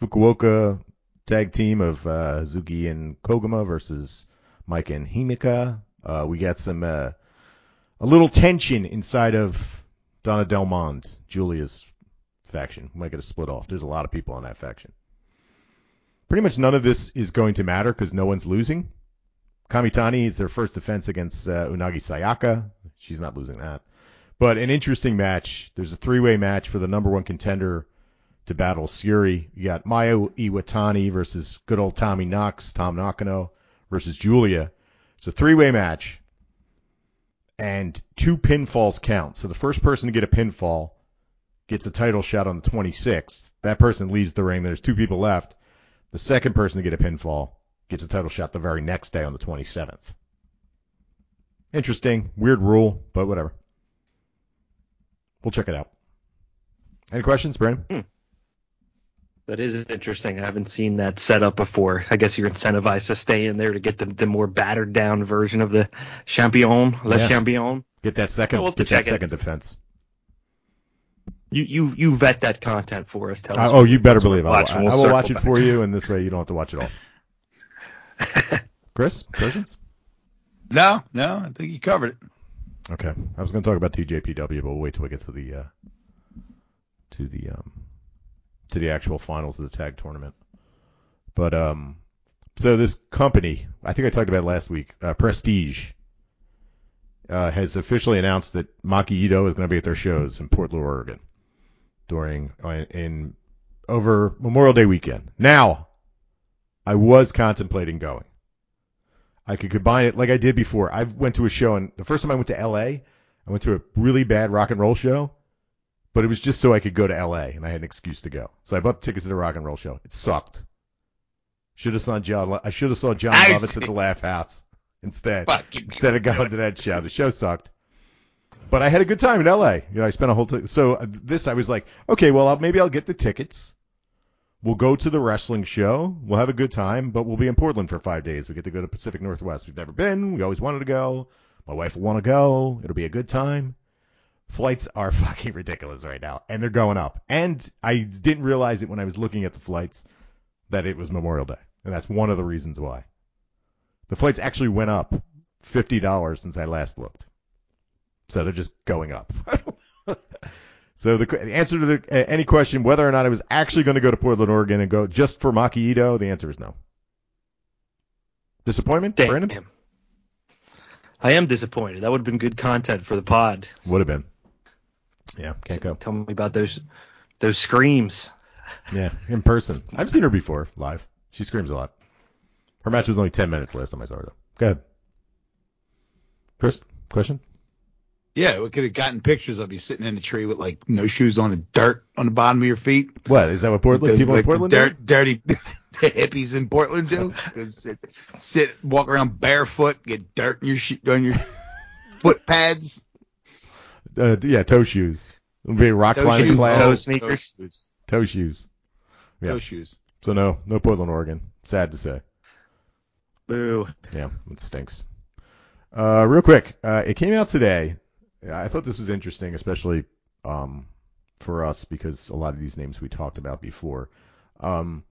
Fukuoka tag team of uh, Hazuki and Koguma versus Maika and Himika. Uh, we got some uh, a little tension inside of Donna Del Mondo, Julia's faction. We might get a split off. There's a lot of people on that faction. Pretty much none of this is going to matter because no one's losing. Kamitani is their first defense against uh, Unagi Sayaka. She's not losing that. But an interesting match. There's a three-way match for the number one contender to battle Syuri. You got Mayu Iwatani versus good old Tommy Knox, Tam Nakano versus Julia. It's a three-way match, and two pinfalls count. So the first person to get a pinfall gets a title shot on the 26th. That person leaves the ring. There's two people left. The second person to get a pinfall gets a title shot the very next day on the 27th. Interesting, weird rule, but whatever. We'll check it out. Any questions, Brandon? Hmm. That is interesting. I haven't seen that set up before. I guess you're incentivized to stay in there to get the, the more battered down version of the champion, le Yeah. champion. Get that second, We'll get that check it. second defense. You you you vet that content for us. Tell Uh, us. oh, you better believe I will. watch, and I, we'll I will watch it back. for you, and this way you don't have to watch it all. Chris, questions? No, no, I think you covered it. Okay, I was going to talk about TJPW, but we'll wait till we get to the uh, to the um, to the actual finals of the tag tournament. But um, so this company, I think I talked about last week, uh, Prestige, uh, has officially announced that Maki Ito is going to be at their shows in Portland, Oregon, during uh, in over Memorial Day weekend. Now, I was contemplating going. I could combine it like I did before. I went to a show, and the first time I went to L.A., I went to a really bad rock and roll show, but it was just so I could go to L.A. and I had an excuse to go. So I bought the tickets to the rock and roll show. It sucked. Should have saw John. I should have saw John I Lovitz see. at the Laugh House instead. Fucking Instead of going to that show, the show sucked. But I had a good time in L.A. You know, I spent a whole t- so uh, this I was like, okay, well I'll, maybe I'll get the tickets. We'll go to the wrestling show. We'll have a good time, but we'll be in Portland for five days. We get to go to Pacific Northwest. We've never been. We always wanted to go. My wife will want to go. It'll be a good time. Flights are fucking ridiculous right now, and they're going up. And I didn't realize it when I was looking at the flights that it was Memorial Day, and that's one of the reasons why. The flights actually went up fifty dollars since I last looked, so they're just going up. So the, the answer to the, uh, any question whether or not I was actually going to go to Portland, Oregon, and go just for Maki Ito, the answer is no. Disappointment, Damn. Brandon? I am disappointed. That would have been good content for the pod. Would have been. Yeah, can't go. Tell me about those those screams. Yeah, in person. I've seen her before live. She screams a lot. Her match was only 10 minutes last time I saw her though. Go ahead. Chris, question? Yeah, we could have gotten pictures of you sitting in a tree with like no shoes on and dirt on the bottom of your feet. What is that? What Portland Those, people like, in Portland the do? dirt, dirty the hippies in Portland do. Go sit, sit, walk around barefoot, get dirt in your sh- on your foot pads. Uh, yeah, toe shoes. It'll be a rock Toe climbing shoes. class. Toe Toe sneakers. shoes. Toe shoes. Yeah. Toe shoes. So no, no Portland, Oregon. Sad to say. Boo. Yeah, it stinks. Uh, real quick, uh, it came out today. I thought this was interesting, especially um, for us because a lot of these names we talked about before. Um,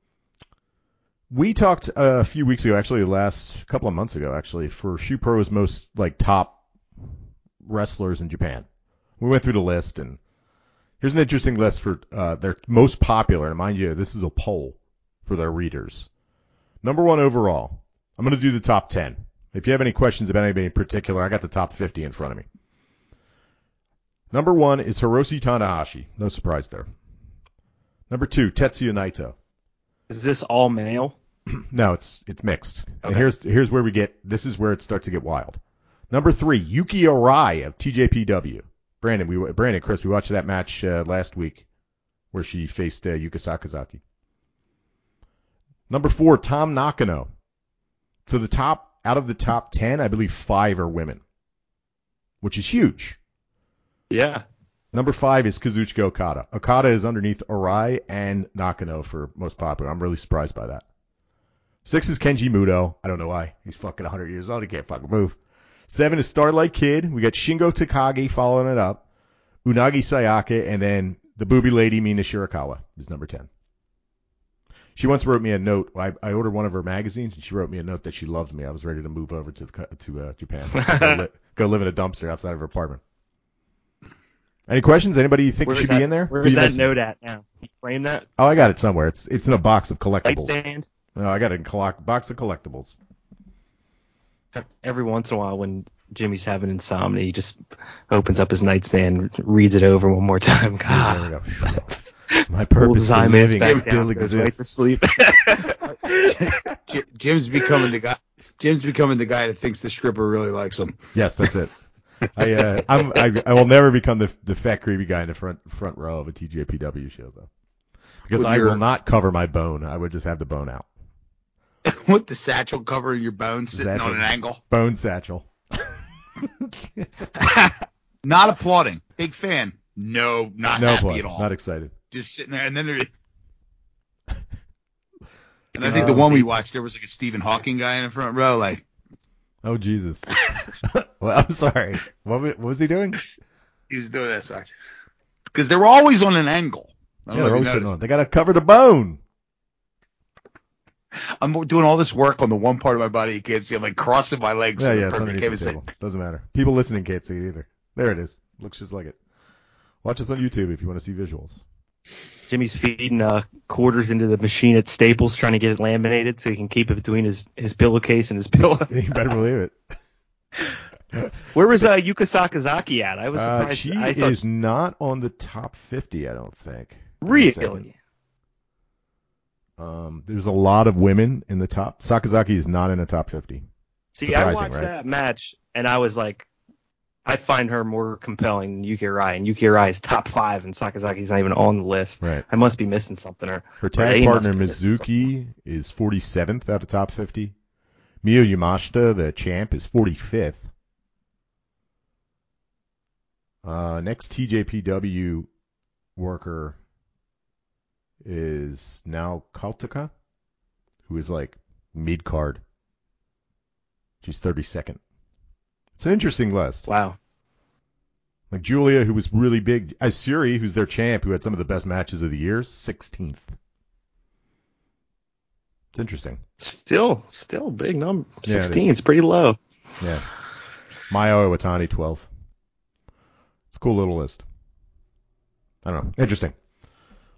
we talked a few weeks ago, actually, last couple of months ago, actually, for Shupro's most like top wrestlers in Japan. We went through the list, and here's an interesting list for uh, their most popular. And mind you, this is a poll for their readers. Number one overall. I'm going to do the top 10. If you have any questions about anybody in particular, I got the top 50 in front of me. Number one is Hiroshi Tanahashi. No surprise there. Number two, Tetsuya Naito. Is this all male? No, it's it's mixed. And Okay. here's here's where we get this is where it starts to get wild. Number three, Yuki Arai of TJPW. Brandon, we Brandon, Chris, we watched that match uh, last week where she faced uh, Yuka Sakazaki. Number four, Tam Nakano. So the top out of the top ten, I believe five are women, which is huge. Yeah. Number five is Kazuchika Okada. Okada is underneath Arai and Nakano for most popular. I'm really surprised by that. Six is Kenji Muto. I don't know why. He's fucking 100 years old. He can't fucking move. Seven is Starlight Kid. We got Shingo Takagi following it up. Unagi Sayaka, and then the booby lady Mina Shirakawa is number 10. She once wrote me a note. I, I ordered one of her magazines, and she wrote me a note that she loved me. I was ready to move over to the, to uh, Japan, go, li- go live in a dumpster outside of her apartment. Any questions? Anybody you think Where's should that, be in there? Where's that missing? note at now? You frame that? Oh, I got it somewhere. It's it's in a box of collectibles. Light stand? No, I got it in a box of collectibles. Every once in a while when Jimmy's having insomnia, he just opens up his nightstand, reads it over one more time. There God. we go. My Pulls purpose his for Zymas living back still down, goes right to exists. sleep. Jim's becoming the guy. Jim's becoming the guy that thinks the stripper really likes him. Yes, that's it. I uh, I'm I, I will never become the the fat creepy guy in the front front row of a TJPW show though, because With I your- will not cover my bone. I would just have the bone out. With the satchel covering your bones, sitting Satchel. on an angle. Bone satchel. Not applauding. Big fan. No, not no happy at all. Not excited. Just sitting there, and then there. And I Uh, think the one we watched, there was like a Stephen Hawking guy in the front row, like Oh Jesus. well, I'm sorry. What, what was he doing? he was doing this, watch. Because they were always on an angle. Yeah, they're always sitting on. They gotta cover the bone. I'm doing all this work on the one part of my body you can't see. I'm like crossing my legs. Yeah, yeah, the perfect underneath cave the is table. Doesn't matter. People listening can't see it either. There it is. Looks just like it. Watch us on YouTube if you want to see visuals. Jimmy's feeding uh, quarters into the machine at Staples, trying to get it laminated so he can keep it between his, his pillowcase and his pillow. you better believe it. Where was uh, Yuka Sakazaki at? I was Uh, surprised. she I thought, is not on the top 50, I don't think. Give me a second. really. Um, there's a lot of women in the top. Sakazaki is not in the top 50. See, I watched right? that match and I was like, I find her more compelling than Yuki Arai, and Yuki Arai is top five, and Sakazaki's not even on the list. Right. I must be missing something. Or Her tag partner Mizuki is 47th out of top 50. Miyu Yamashita, the champ, is 45th. Uh, next TJPW worker is now Kaltaka, who is like mid card. She's 32nd. It's an interesting list. wow, Like Julia, who was really big. Asuri, who's their champ, who had some of the best matches of the year, 16th. It's interesting. still, still big number. Yeah, it is. Sixteen, it's pretty low. Yeah. Mayu Iwatani, 12. It's a cool little list. I don't know. Interesting.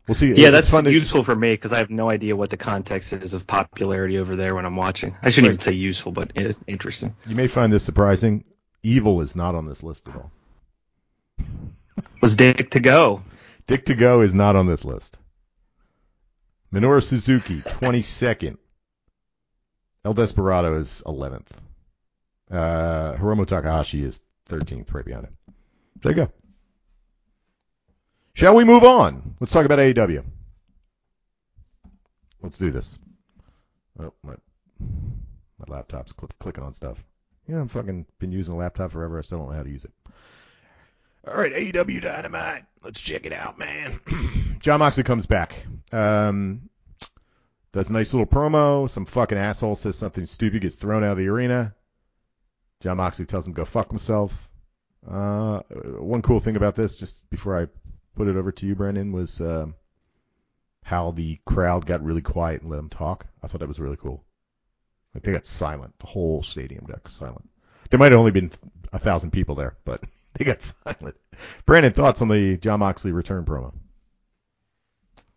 We'll see. Yeah, that's fun to- useful for me because I have no idea what the context is of popularity over there when I'm watching. I shouldn't even say useful, but interesting. You may find this surprising. Evil is not on this list at all. Was Dick Togo? Dick Togo is not on this list. Minoru Suzuki, 22nd. El Desperado is 11th. Uh, Hiromu Takahashi is 13th, right behind him. There you go. Shall we move on? Let's talk about AEW. Let's do this. Oh, my, my laptop's cl- clicking on stuff. Yeah, I'm fucking been using a laptop forever. I still don't know how to use it. All right, AEW Dynamite. Let's check it out, man. Jon Moxley comes back. Um, does a nice little promo. Some fucking asshole says something stupid, gets thrown out of the arena. Jon Moxley tells him to go fuck himself. Uh, one cool thing about this, just before I put it over to you, Brendan, was um how the crowd got really quiet and let him talk. I thought that was really cool. Like they got silent. The whole stadium got silent. There might have only been a thousand people there, but they got silent. Brandon, thoughts on the Jon Moxley return promo?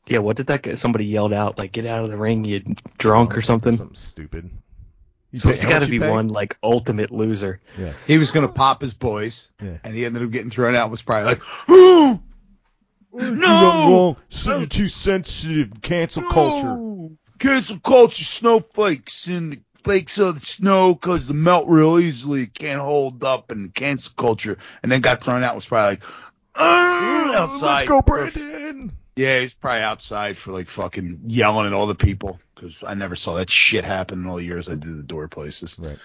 Yeah, what did that get? Somebody yelled out like, "Get out of the ring, you drunk" or something. Something stupid. You So pay- it's how got to be pay? one like ultimate loser. Yeah. He was gonna pop his boys, Yeah. and he ended up getting thrown out. Was probably like, "Ooh, no, So you're too sensitive. Cancel culture. cancel culture, snowflakes, and the flakes of the snow because they melt real easily, it can't hold up, and cancel culture." And then got thrown out. Was probably like, "Ah," outside. Let's go, Brandon. Yeah, he's probably outside for like fucking yelling at all the people because I never saw that shit happen in all the years I did the door places. Right.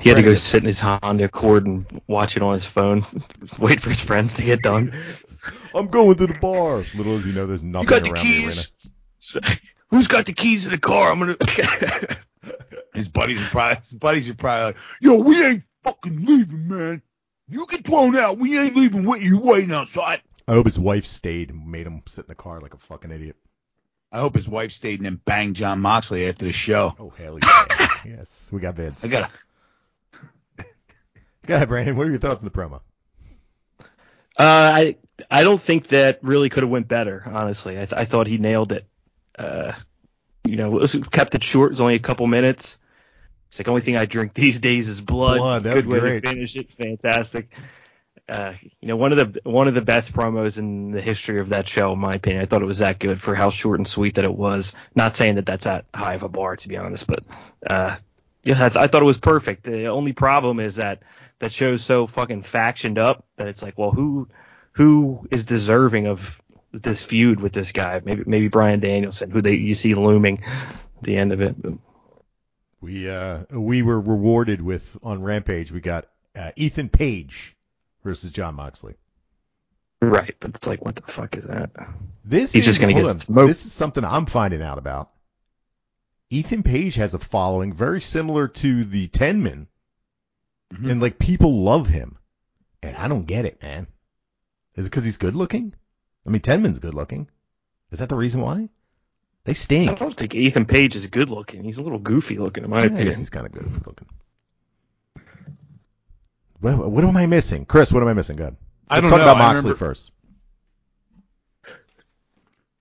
He had to go sit in his Honda Accord and watch it on his phone, wait for his friends to get done. I'm going to the bar. Little as you know, there's nothing You got the around keys? Who's got the keys to the car? I'm gonna. his buddies are probably his buddies are probably like, "Yo, we ain't fucking leaving, man. You get thrown out. We ain't leaving with you waiting outside." I hope his wife stayed and made him sit in the car like a fucking idiot. I hope his wife stayed and then banged Jon Moxley after the show. Oh hell yeah. yes, we got vids. I gotta. Go ahead, Brandon. What are your thoughts on the promo? Uh, I I don't think that really could have went better. Honestly, I, th- I thought he nailed it. Uh, you know, it was, kept it short. It was only a couple minutes. It's like the only thing I drink these days is blood. Blood, that Good was way great. to finish it. Fantastic. Uh, you know, one of the one of the best promos in the history of that show, in my opinion. I thought it was that good for how short and sweet that it was. Not saying that that's that high of a bar, to be honest, but uh, yeah, that's, I thought it was perfect. The only problem is that that show's so fucking factioned up that it's like, well, who who is deserving of this feud with this guy? Maybe maybe Bryan Danielson, who they you see looming at the end of it. We uh we were rewarded with on Rampage. We got uh, Ethan Page versus Jon Moxley. Right, but it's like, what the fuck is that? This He's is, just gonna get on. smoked. This is something I'm finding out about. Ethan Page has a following very similar to the Ten Men, Mhm. and like people love him, and I don't get it, man. Is it because he's good looking? I mean, Tenman's good looking. Is that the reason why? They stink. I don't think Ethan Page is good looking. He's a little goofy looking, in my Yeah, I guess opinion. he's kind of good looking. What, what am I missing, Chris? What am I missing? Go ahead. I Let's don't talk know. about I Moxley remember- first.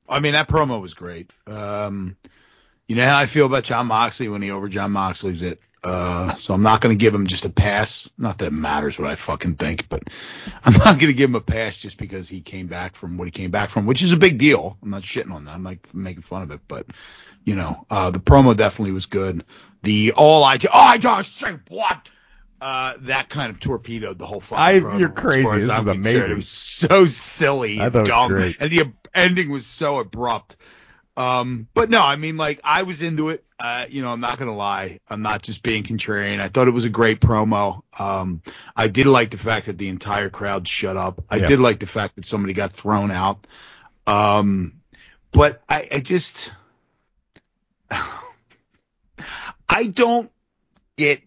I mean, that promo was great. Um, you know how I feel about Jon Moxley when he over Jon Moxley's it. Uh, so I'm not going to give him just a pass. Not that it matters what I fucking think, but I'm not going to give him a pass just because he came back from what he came back from, which is a big deal. I'm not shitting on that. I'm like making fun of it, but you know, uh, the promo definitely was good. The all I, oh, I just say what? Uh, that kind of torpedoed the whole fucking I- promo. you're crazy. This I'm is concerned. amazing. It was so silly I and thought it was dumb, great. and the ab- ending was so abrupt. Um, but no, I mean, like, I was into it. Uh, you know, I'm not gonna lie. I'm not just being contrarian. I thought it was a great promo. Um, I did like the fact that the entire crowd shut up. I Yeah. did like the fact that somebody got thrown out. Um, but I, I just, I don't get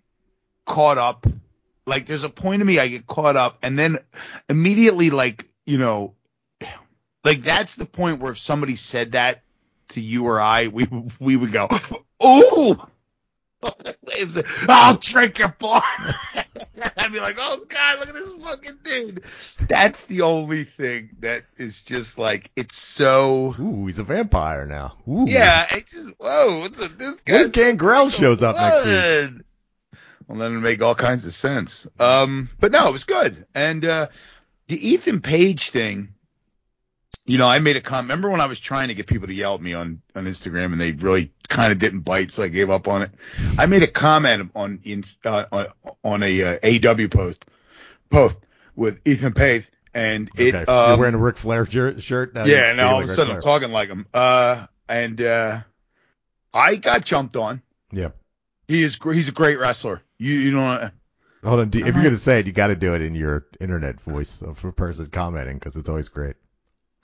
caught up. Like, there's a point of me I get caught up, and then immediately, like, you know, like that's the point where if somebody said that to you or I, we we would go, "Ooh, I'll drink your blood." I I'd be like, oh god, look at this fucking dude. That's the only thing that is just like it's so. Ooh, he's a vampire now. Ooh. Yeah, it's just whoa. What's up? This What guy. if Gangrel shows up next week? Well, then it make all kinds of sense. Um, but no, it was good. And uh, the Ethan Page thing, you know, I made a comment. Remember when I was trying to get people to yell at me on on Instagram and they really kind of didn't bite, so I gave up on it. I made a comment on in, uh, on, on a uh, AW post post with Ethan Page, and it Okay. um, You're wearing a Ric Flair shirt. Now yeah, now all of a sudden I'm talking like him. Uh, and uh, I got jumped on. Yeah. He is gr- he's a great wrestler. You you don't Hold on. Do, if you're gonna say it, you got to do it in your internet voice of a person commenting because it's always great.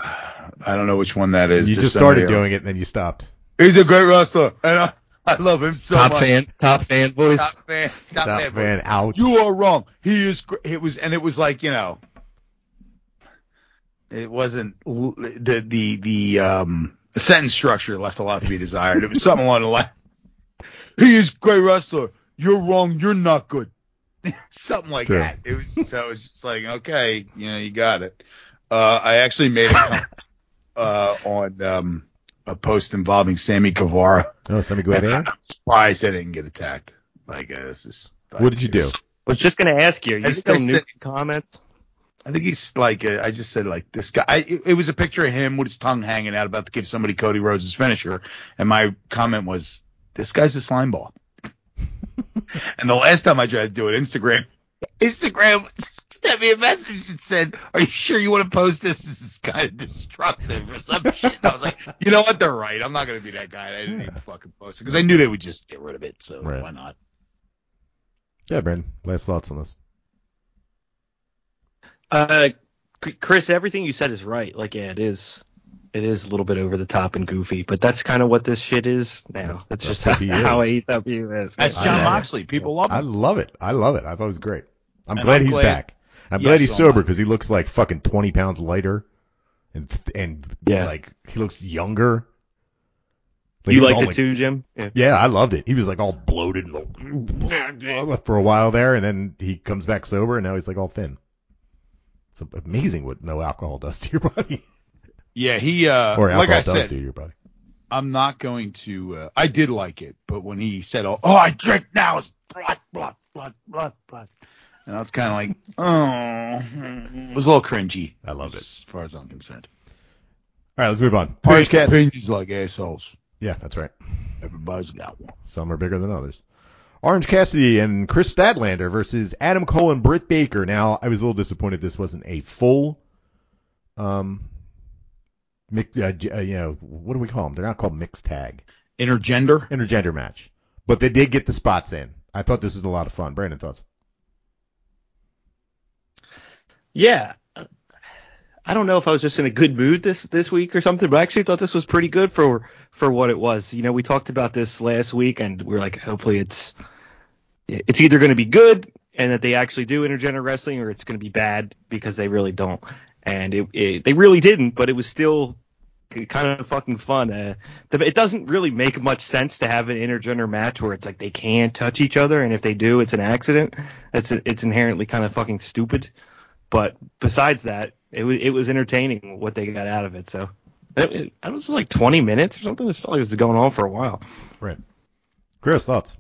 I don't know which one that is. you just somebody started else. doing it and then you stopped. He's a great wrestler, and I, I love him so much. top much. fan, top fan voice. Top fan, top, Top fan. fan out. You are wrong. He is. gr- It was, and it was like you know, it wasn't the the the um sentence structure left a lot to be desired. It was something along the line. He is great wrestler. You're wrong. You're not good. something like True. that. It was so it was just like okay, you know, you got it. Uh, I actually made a comment uh, on um, a post involving Sammy Guevara. Oh, Sammy Guevara. I'm surprised I didn't get attacked. Like uh, this is. What did you do? I was just gonna ask you. Are you think still I new said- comments? I think he's like uh, I just said like this guy. I, it, it was a picture of him with his tongue hanging out, about to give somebody Cody Rhodes' finisher, and my comment was, "This guy's a slime ball." and the last time I tried to do it, Instagram, Instagram sent me a message that said, "Are you sure you want to post this? This is kind of destructive or some shit." And I was like, "You know what? They're right. I'm not gonna be that guy. I didn't even fucking post it because I knew they would just get rid of it. So Right. why not?" Yeah, Brandon. Last thoughts on this? Uh, Chris, everything you said is right. Like, yeah, it is. It is a little bit over the top and goofy, but that's kind of what this shit is now. That's- That's, that's just what he. AEW is. That's Jon know. Moxley. People love I love it. I love it. I thought it was great. I'm And glad I'm he's glad- back. I'm Yes, glad he's so sober because he looks like fucking 20 pounds lighter, and and Yeah. like he looks younger. you liked all, it too, Jim? Yeah. Yeah, I loved it. He was like all bloated and like, for a while there, and then he comes back sober, and now he's like all thin. It's amazing what no alcohol does to your body, Yeah, he uh, or like alcohol I does said, to your body. I'm not going to. Uh, I did like it, but when he said, "Oh, oh I drink now," it's blood, blood, blood, blood, blood, and I was kind of like, "Oh," it was a little cringy. I love it. as far as I'm concerned. All right, let's move on. Orange Cats. Opinions like assholes. Yeah, that's right. Everybody's got one. Some are bigger than others. Orange Cassidy and Kris Statlander versus Adam Cole and Britt Baker. Now, I was a little disappointed this wasn't a full, um, mix, uh, uh, you know, what do we call them? They're not called mixed tag, Intergender. intergender match. But they did get the spots in. I thought this was a lot of fun. Brandon, thoughts? Yeah. I don't know if I was just in a good mood this this week or something, but I actually thought this was pretty good for for what it was. You know, we talked about this last week, and we are like, hopefully it's it's either going to be good and that they actually do intergender wrestling, or it's going to be bad because they really don't. And it, it they really didn't, but it was still kind of fucking fun. Uh, it doesn't really make much sense to have an intergender match where it's like they can't touch each other, and if they do, it's an accident. It's it's inherently kind of fucking stupid. But besides that, it was it was entertaining what they got out of it. So it, it, it was like 20 minutes or something. It felt like it was going on for a while. Right. Chris, thoughts?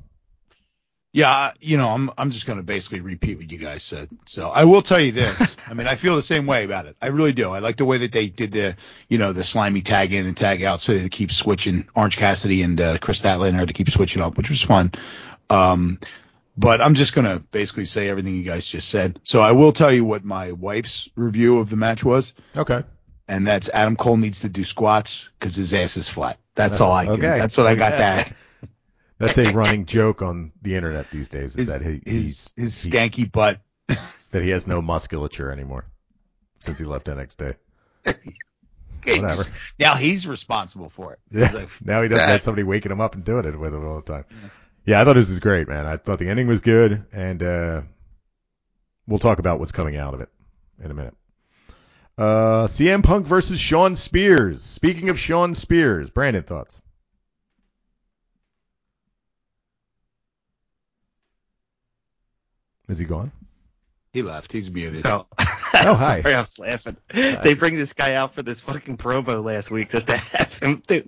Yeah, you know, I'm I'm just gonna basically repeat what you guys said. So I will tell you this. I mean, I feel the same way about it. I really do. I like the way that they did the, you know, the slimy tag in and tag out, so they keep switching. Orange Cassidy and uh, Kris Statlander to keep switching up, which was fun. Um, but I'm just gonna basically say everything you guys just said. So I will tell you what my wife's review of the match was, Okay. and that's Adam Cole needs to do squats because his ass is flat. That's all I can. Okay. That's what I got. That. That's a running joke on the internet these days. Is his, that he, his, he's, his he- skanky butt. that he has no musculature anymore since he left NXT. Whatever. Now he's responsible for it. Yeah. Like, now he doesn't that- have somebody waking him up and doing it with him all the time. Yeah, I thought this was great, man. I thought the ending was good, and uh, we'll talk about what's coming out of it in a minute. Uh, CM Punk versus Shawn Spears. Speaking of Shawn Spears, Brandon thoughts? Is he gone? He left. He's muted. Oh, Oh, hi. sorry, I was laughing. They bring this guy out for this fucking promo last week just to have him do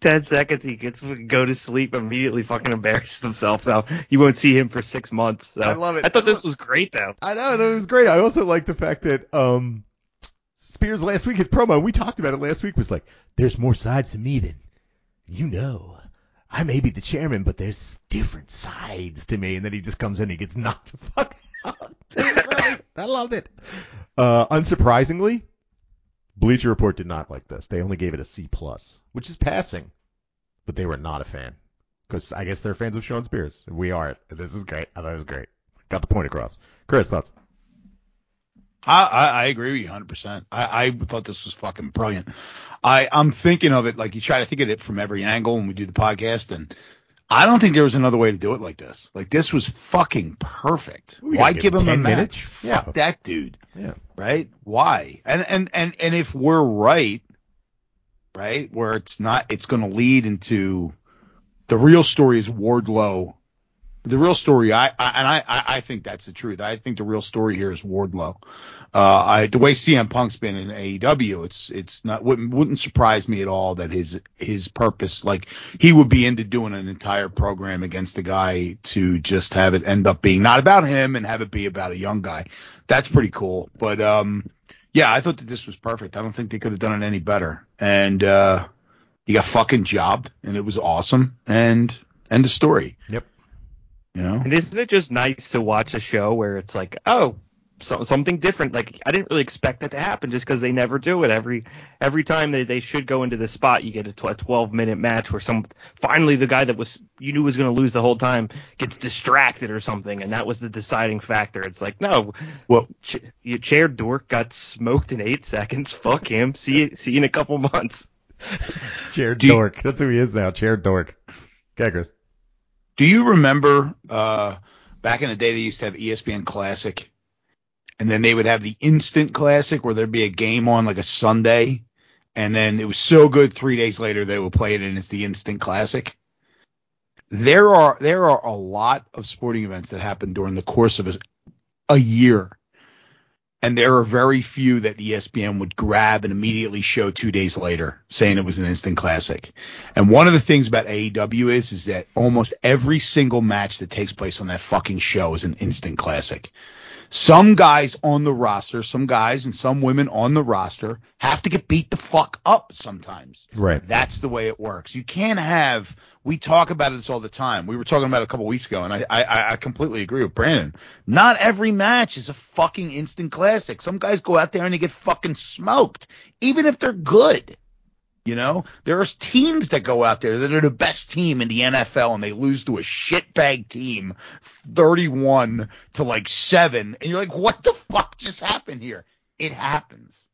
ten seconds. He gets go to sleep, immediately fucking embarrasses himself. So you won't see him for six months. So I love it. I thought this was great though. I know that was great. I also like the fact that um Spears last week his promo we talked about it last week was like there's more sides to me than you know. I may be the chairman, but there's different sides to me. And then he just comes in and he gets knocked the fuck out. I loved it. Uh, unsurprisingly, Bleacher Report did not like this. They only gave it a C plus, which is passing, but they were not a fan because I guess they're fans of Shawn Spears. We are. This is great. I thought it was great. Got the point across. Chris, thoughts? I, I, I agree with you 100%. I, I thought this was fucking brilliant. I, I'm thinking of it like you try to think of it from every angle when we do the podcast, and I don't think there was another way to do it like this. Like this was fucking perfect. We Why give give him a 10 match? minutes? Fuck Yeah. that dude, Yeah. right? Why? And and and and if we're right, right, where it's not, it's going to lead into the real story is Wardlow. The real story, I, I and I, I think that's the truth. I think the real story here is Wardlow. Uh, I, the way CM Punk's been in AEW, it's it's not wouldn't wouldn't surprise me at all that his his purpose, like he would be into doing an entire program against a guy to just have it end up being not about him and have it be about a young guy. That's pretty cool. But um, yeah, I thought that this was perfect. I don't think they could have done it any better. And uh, he got fucking jobbed, and it was awesome. And end of story. Yep. You know. And isn't it just nice to watch a show where it's like, oh, so, something different? Like I didn't really expect that to happen just because they never do it. Every every time they, they should go into the spot, you get a, tw- a 12 minute match where some finally the guy that was you knew was going to lose the whole time gets distracted or something, and that was the deciding factor. It's like no, Well, Ch- your chair dork got smoked in eight seconds. Fuck him. See you, see you in a couple months. Chair Do you- dork. That's who he is now. Chair dork. Okay, Chris. Do you remember uh, back in the day they used to have ESPN Classic, and then they would have the Instant Classic where there'd be a game on like a Sunday, and then it was so good three days later they would play it and it's the Instant Classic. There are there are a lot of sporting events that happen during the course of a, a year, and there are very few that ESPN would grab and immediately show two days later, saying it was an Instant Classic. And one of the things about AEW is, is that almost every single match that takes place on that fucking show is an instant classic. Some guys on the roster, some guys and some women on the roster have to get beat the fuck up sometimes. Right. That's the way it works. You can't have. We talk about this all the time. We were talking about it a couple weeks ago, and I, I I completely agree with Brandon. Not every match is a fucking instant classic. Some guys go out there and they get fucking smoked, even if they're good. You know, there's teams that go out there that are the best team in the NFL and they lose to a shitbag team 31 to like 7 and you're like what the fuck just happened here? It happens.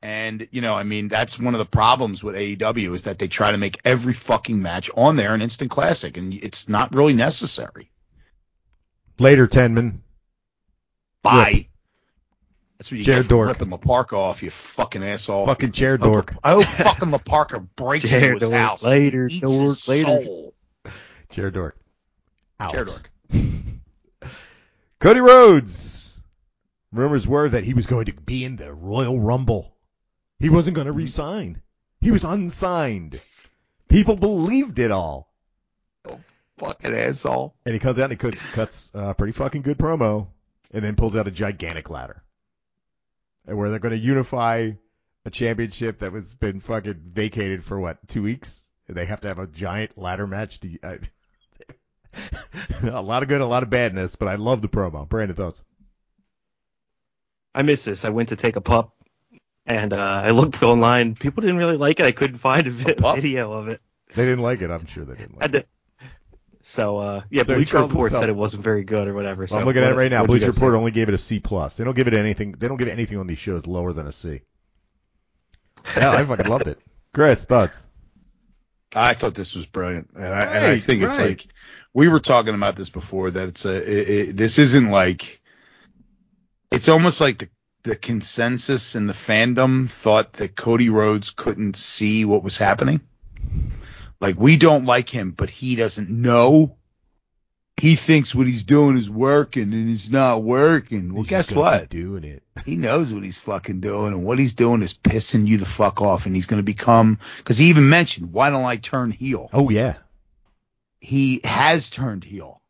And you know, I mean, that's one of the problems with AEW is that they try to make every fucking match on there an instant classic and it's not really necessary. Later, Tenman. Bye. That's what you Jared get for ripping La Parka off, you fucking asshole. Fucking chair hope- dork. I hope fucking La Parka breaks Chair into his dork. house. Later, eats dork, his later. soul. Chair dork. Out. Chair dork. Cody Rhodes. Rumors were that he was going to be in the Royal Rumble. He wasn't going to mm-hmm. resign. He was unsigned. People believed it all. Oh, fucking asshole. And he comes out and he cuts, cuts a pretty fucking good promo and then pulls out a gigantic ladder. Where they're going to unify a championship that was been fucking vacated for what, two weeks? They have to have a giant ladder match to, uh, a lot of good, a lot of badness, but I love the promo. Brandon thoughts? I miss this. I went to take a pup, and uh, I looked online. People didn't really like it. I couldn't find a, vi- pup? video of it. They didn't like it. I'm sure they didn't like it. To- so uh, yeah, So he Bleacher Report himself- said it wasn't very good or whatever. Well, so I'm looking at it right now. what'd Bleacher Report think? only gave it a C plus. They don't give it anything. They don't give anything on these shows lower than a C. Yeah, I fucking loved it. Chris, thoughts? I thought this was brilliant, and I, and I Right, think it's like we were talking about this before that it's a it, it, this isn't like it's almost like the the consensus in the fandom thought that Cody Rhodes couldn't see what was happening. Like we don't like him, but he doesn't know. he thinks what he's doing is working and it's not working. Well, He's guess what? Doing it. He knows what he's fucking doing, and what he's doing is pissing you the fuck off, and he's going to become. Because he even mentioned, "Why don't I turn heel?" Oh yeah. He has turned heel.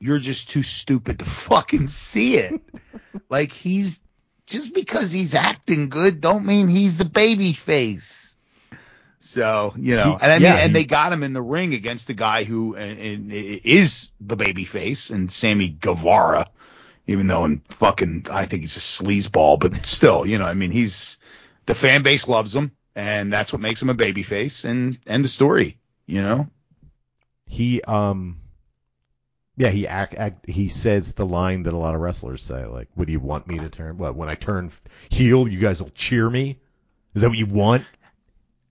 You're just too stupid to fucking see it. like he's just because he's acting good, don't mean he's the baby face. So you know, and I mean, yeah, and he- they got him in the ring against the guy who and, and is the baby face and Sammy Guevara, even though in fucking I think he's a sleazeball, but still, you know, I mean, he's the fan base loves him, and that's what makes him a baby face, and end the story. You know, He um. Yeah, he act, act he says the line that a lot of wrestlers say, like, "Would you want me to turn? What when I turn heel, you guys will cheer me? Is that what you want?"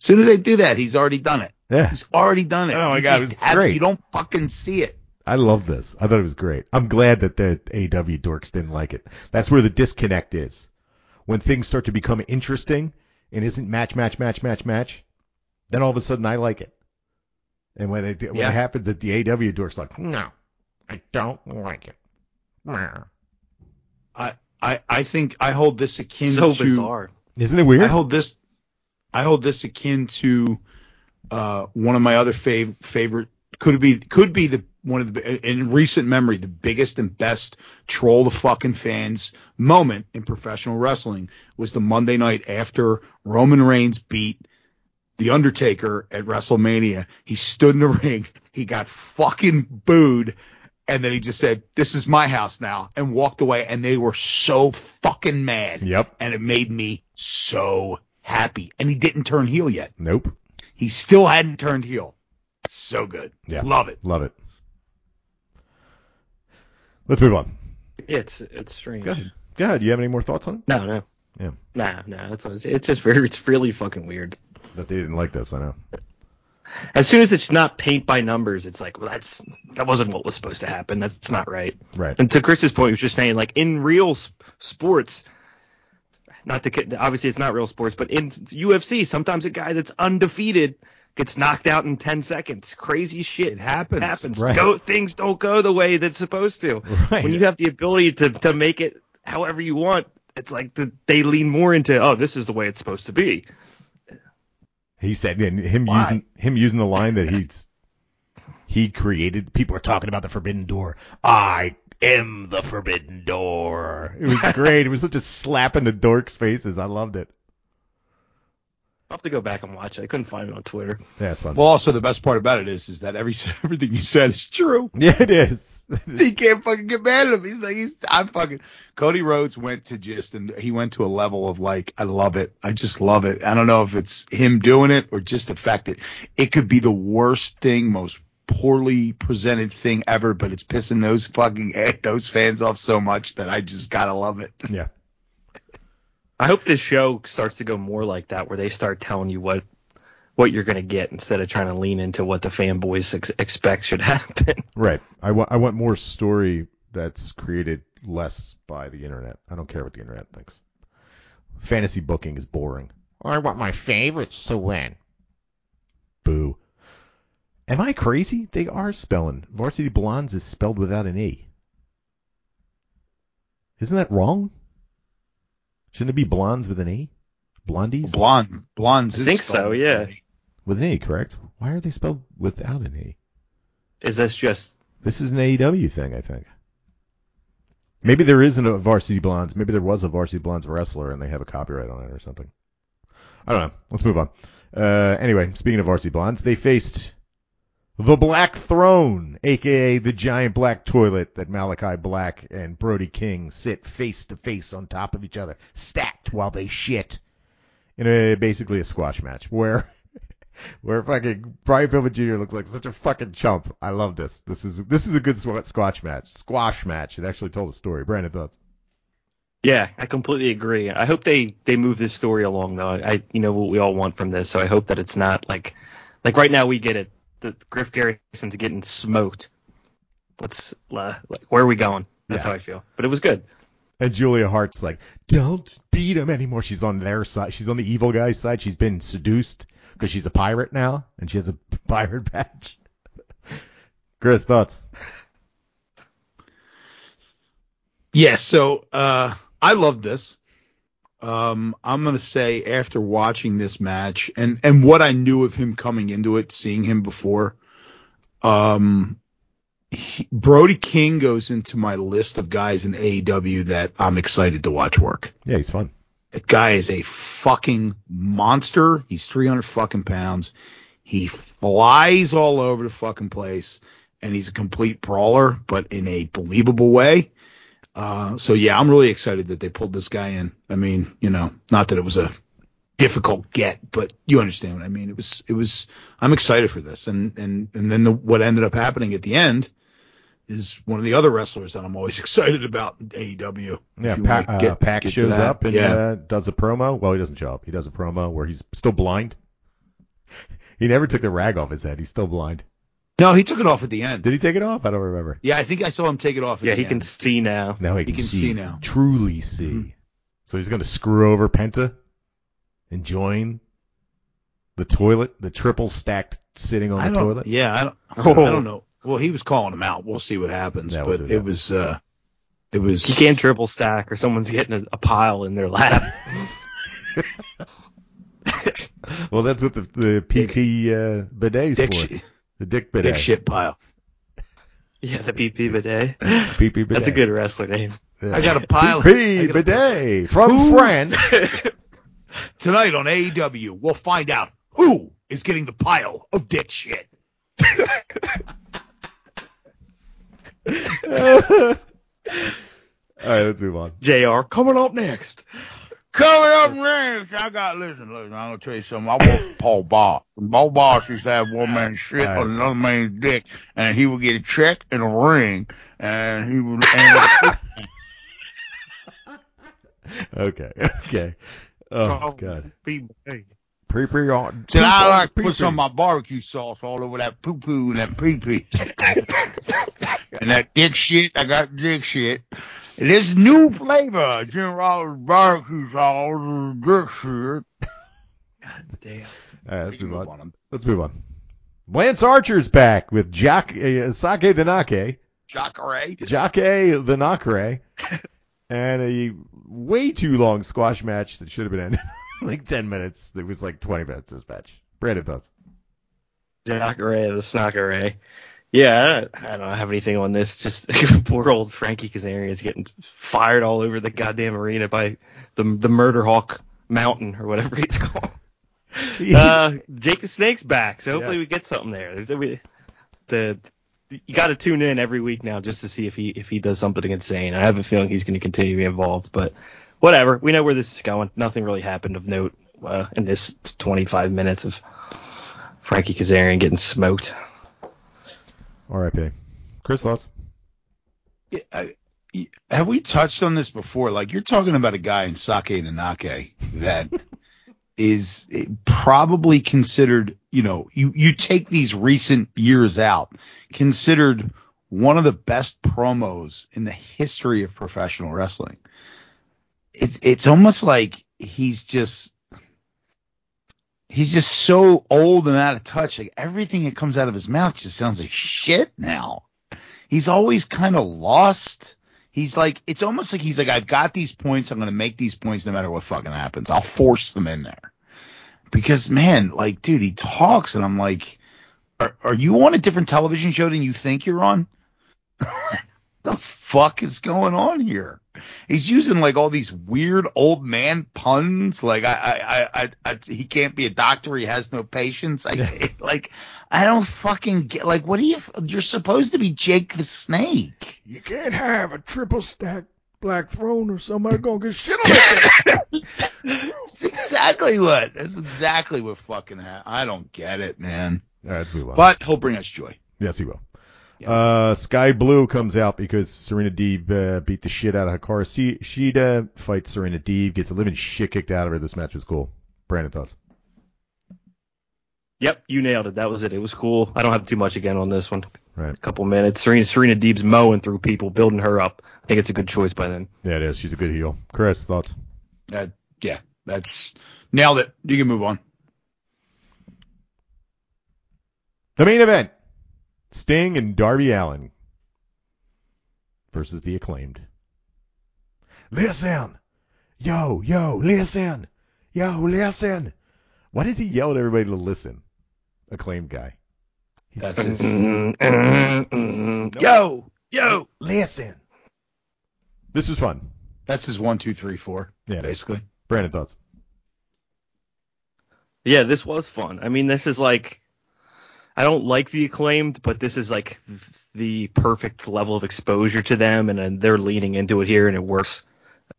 As soon as they do that, he's already done it. Yeah, He's already done it. Oh my You God, it was haven't- great. You don't fucking see it. I love this. I thought it was great. I'm glad that the AW dorks didn't like it. That's where the disconnect is. When things start to become interesting and isn't match, match, match, match, match, then all of a sudden I like it. And when it when Yeah. it happened, that the AW dorks like, no, I don't like it. I, I, I think I hold this akin so to. bizarre. Isn't it weird? I hold this. I hold this akin to uh, one of my other fav- favorite. Could be could be the one of the in recent memory the biggest and best troll the fucking fans moment in professional wrestling was the Monday night after Roman Reigns beat the Undertaker at WrestleMania. He stood in the ring. He got fucking booed. And then he just said, "This is my house now," and walked away. And they were so fucking mad Yep. and it made me so happy. And he didn't turn heel yet. Nope. He still hadn't turned heel. So good. Yeah. Love it. Love it. Let's move on. It's it's strange. Go ahead. Go ahead. You have any more thoughts on it? No, no. Yeah. Nah, nah. It's it's just very it's really fucking weird. That they didn't like this, I know. As soon as it's not paint by numbers, it's like, well, that's that wasn't what was supposed to happen. That's not right. Right. And to Chris's point, he was just saying like in real s- sports, not to obviously it's not real sports, but in UFC, sometimes a guy that's undefeated gets knocked out in 10 seconds. Crazy shit It happens. happens. Right. Go things don't go the way that's supposed to. Right. When you have the ability to to make it however you want, it's like the, they lean more into oh this is the way it's supposed to be. He said, and him Why? using him using the line that he's he created. People are talking about the forbidden door. I am the forbidden door. It was great. it was such a slap in the dorks' faces. I loved it. I'll have to go back and watch it. I couldn't find it on Twitter. Yeah, it's fun. Well, also the best part about it is, is that every everything you said is true. yeah, it is. he can't fucking get mad at him. He's like, he's, I'm fucking. Cody Rhodes went to just, and he went to a level of like, I love it. I just love it. I don't know if it's him doing it or just the fact that it could be the worst thing, most poorly presented thing ever, but it's pissing those fucking those fans off so much that I just gotta love it. yeah. I hope this show starts to go more like that, where they start telling you what what you're gonna get instead of trying to lean into what the fanboys ex- expect should happen. Right. I want I want more story that's created less by the internet. I don't care what the internet thinks. Fantasy booking is boring. I want my favorites to win. Boo. Am I crazy? They are spelling. Varsity Blonds is spelled without an E. Isn't that wrong? Shouldn't it be blondes with an E? Blondies? Blondes, blondes. I is think so, spelled yeah. with an E. with an E, correct? Why are they spelled without an E? Is this just This is an AEW thing, I think. Maybe there isn't a Varsity Blondes. Maybe there was a Varsity Blondes wrestler and they have a copyright on it or something. I don't know. Let's move on. Uh, anyway, speaking of Varsity Blonds, they faced the Black Throne, aka the giant black toilet that Malakai Black and Brody King sit face to face on top of each other, stacked while they shit. In a basically a squash match where where fucking Brian Pillman Jr. looks like such a fucking chump. I love this. This is this is a good squash match. Squash match. It actually told a story. Brandon thoughts. Yeah, I completely agree. I hope they they move this story along though. I you know what we all want from this, so I hope that it's not like like right now we get it that Griff Garrison's getting smoked. Let's uh, like, where are we going? That's yeah. how I feel. But it was good. And Julia Hart's like, don't beat him anymore. She's on their side. She's on the evil guy's side. She's been seduced because she's a pirate now, and she has a pirate badge. Chris, thoughts? Yes. Yeah, so uh, I love this. Um, I'm gonna say after watching this match and and what I knew of him coming into it, seeing him before, um, he, Brody King goes into my list of guys in AEW that I'm excited to watch work. Yeah, he's fun. That guy is a fucking monster. He's 300 fucking pounds. He flies all over the fucking place, and he's a complete brawler, but in a believable way. Uh, so yeah, I'm really excited that they pulled this guy in. I mean, you know, not that it was a difficult get, but you understand what I mean. It was, it was. I'm excited for this, and and and then the, what ended up happening at the end is one of the other wrestlers that I'm always excited about in AEW. Yeah, Pac, get- uh, Pac shows up and yeah. uh, does a promo. Well, he doesn't show up. He does a promo where he's still blind. He never took the rag off his head. He's still blind. No, he took it off at the end. Did he take it off? I don't remember. Yeah, I think I saw him take it off. At Yeah, the he can see now. Now he He can, can see now. truly see. Mhm. So he's going to screw over Penta and join the toilet, the triple stacked sitting on I the don't, toilet. Yeah, I don't, Oh. I don't know. Well, he was calling him out. We'll see what happens. Yeah, we'll but see what it was, uh, it was. He can't triple stack, or someone's getting a, a pile in their lap. Well, that's what the the PP uh, bidet's dick, for. Shi- the dick bidet. dick shit pile. yeah, the PP bidet. PP bidet. That's a good wrestler name. Yeah. I got a pile. I PP bidet from Who- France. Tonight on AEW, we'll find out who is getting the pile of dick shit. All right, let's move on. Jr. Coming up next. Coming up next, I got listen, listen. I'm gonna tell you something. I for Paul Boss. Paul Boss used to have one man's shit Right. on another man's dick, and he would get a check and a ring, and he would. And Okay, okay. Oh, oh god. PP. Pre pre uh, on. Said I like to put some of my barbecue sauce all over that poo poo and that pee pee. and that dick shit, I got dick shit. This new flavor, General barbecue sauce, dick shit. God damn. All right, let's move on. on. Let's move on. Lance Archer's back with Jack uh, Sake the Nake, Jacare. Jake the Nakare, and a way too long squash match that should have been ended like 10 minutes. It was like 20 minutes this match. Brandon thoughts. Jack Ray, the Snocker Ray. Yeah, I I don't have anything on this. Just poor old Frankie Kazarian is getting fired all over the goddamn arena by the the Murder Hawk Mountain or whatever it's called. Uh, Jake the Snake's back, so hopefully Yes. we get something there. There's we, the you got to tune in every week now just to see if he if he does something insane. I have a feeling he's going to continue to be involved, but whatever. We know where this is going. Nothing really happened of note uh, in this 25 minutes of Frankie Kazarian getting smoked. R.I.P. Chris thoughts. Yeah, I- have we touched on this before? Like you're talking about a guy in Sake the Nake that is eh, probably considered, you know, you, you take these recent years out, considered one of the best promos in the history of professional wrestling. It, it's almost like he's just, he's just so old and out of touch. Like everything that comes out of his mouth just sounds like shit now. He's always kind of lost. He's like, it's almost like he's like, I've got these points. I'm going to make these points no matter what fucking happens. I'll force them in there. Because man, like, dude, he talks and I'm like, are, are you on a different television show than you think you're on? the fuck is going on here? He's using like all these weird old man puns. Like I, I, I, I, I he can't be a doctor. He has no patience. I, like, I don't fucking get. Like, what do you? You're supposed to be Jake the Snake. You can't have a triple stack black throne or somebody gonna get shit on it. That's exactly what. That's exactly what fucking happened. I don't get it, man. All right, let's move on. But he'll bring us joy. yes, he will. Yes. Uh, Sky Blue comes out because Serena Deeb uh, beat the shit out of Hikaru Shi- Shida, fights Serena Deeb, gets a living shit kicked out of her. This match was cool. Brandon thoughts. Yep, you nailed it. That was it. It was cool. I don't have too much again on this one. Right. A couple minutes. Serena Serena Deeb's mowing through people, building her up. I think it's a good choice by then. Yeah, it is. She's a good heel. Chris, thoughts? Uh, yeah, that's nailed it. You can move on. The main event: Sting and Darby Allin versus the acclaimed. listen, yo, yo, listen, yo, listen. Why does he yell at everybody to listen? Acclaimed guy. That's his. Mm-hmm. Yo, yo. Listen. This was fun. That's his one, two, three, four. Yeah. basically. Brandon thoughts. Yeah, this was fun. I mean, this is like I don't like the acclaimed, but this is like the perfect level of exposure to them, and, then they're leaning into it here, and it works.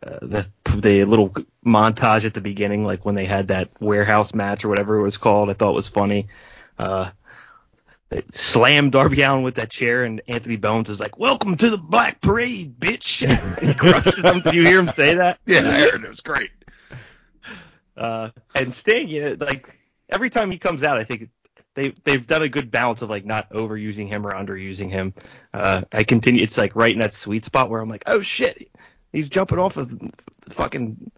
Uh, the the little montage at the beginning, like when they had that warehouse match or whatever it was called, I thought was funny. Uh, they slammed Darby Allin with that chair, and Anthony Bowens is like, "Welcome to the Black Parade, bitch!" he crushes him. Did you hear him say that? Yeah, I heard it was great. Uh, and Sting, you know, like every time he comes out, I think they they've done a good balance of like not overusing him or underusing him. Uh, I continue, it's like right in that sweet spot where I'm like, oh shit, he's jumping off of the fucking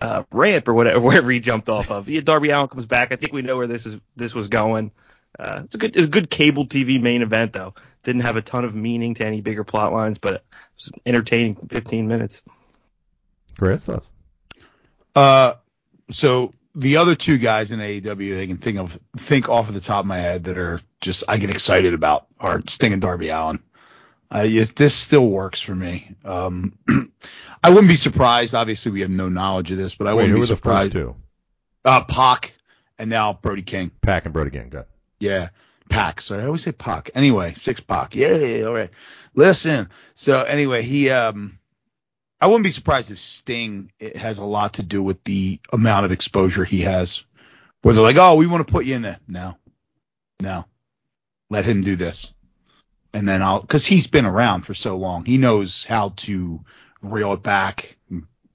uh, ramp or whatever, wherever he jumped off of. Yeah, Darby Allin comes back. I think we know where this is this was going. Uh, it's a good it's a good cable TV main event though. Didn't have a ton of meaning to any bigger plot lines, but it was entertaining 15 minutes. Chris thoughts. Uh, so the other two guys in AEW I can think of think off of the top of my head that are just I get excited about are Sting and Darby Allin. Uh, yes, this still works for me. Um, I wouldn't be surprised. Obviously, we have no knowledge of this, but I Wait, wouldn't who be were the surprised. first two? Uh, Pac and now Brody King. Pack and Brody King. Got. Yeah. Pac. Sorry, I always say Pac. Anyway, six Pac. Yeah, all right. Listen. So anyway, he um I wouldn't be surprised if Sting has a lot to do with the amount of exposure he has. Where they're like, oh, we want to put you in there. No. No. Let him do this. And then I'll because he's been around for so long. He knows how to reel it back,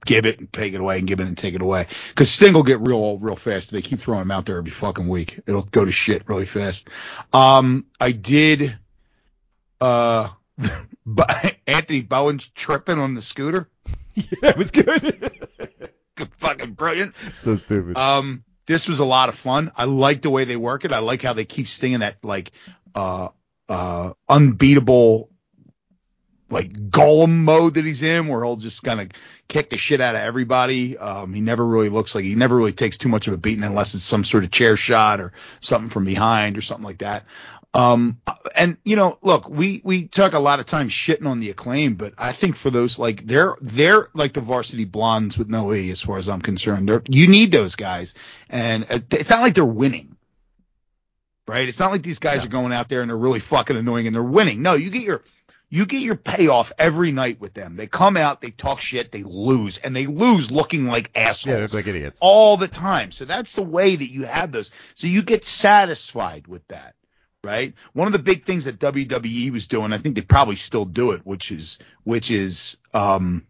give it and take it away, and give it and take it away. Because Sting will get real old real fast. They keep throwing him out there every fucking week. It'll go to shit really fast. Um, I did, uh, Anthony Bowens tripping on the scooter. Yeah, it was good. Fucking brilliant. so stupid. Um, this was a lot of fun. I like the way they work it. I like how they keep Sting in that like, uh, uh, unbeatable, like golem mode that he's in, where he'll just kind of kick the shit out of everybody. Um, he never really looks like he never really takes too much of a beating unless it's some sort of chair shot or something from behind or something like that. Um, and you know, look, we we took a lot of time shitting on the acclaim, but I think for those like they're they're like the Varsity Blonds with no E, as far as I'm concerned. They're, you need those guys, and it's not like they're winning, right? It's not like these guys Yeah. are going out there and they're really fucking annoying and they're winning. No, you get your you get your payoff every night with them. They come out, they talk shit, they lose, and they lose looking like assholes yeah, like idiots. all the time. So that's the way that you have those. So you get satisfied with that, right? One of the big things that WWE was doing, I think they probably still do it, which is which is um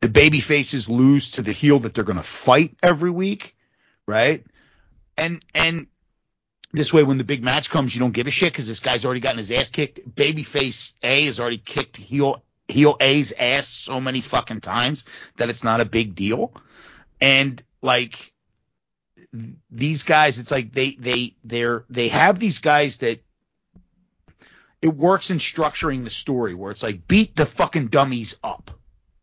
the baby faces lose to the heel that they're going to fight every week, right? And and this way, when the big match comes, you don't give a shit because this guy's already gotten his ass kicked. Babyface A has already kicked heel heel A's ass so many fucking times that it's not a big deal. And like these guys, it's like they they they're they have these guys that it works in structuring the story where it's like beat the fucking dummies up,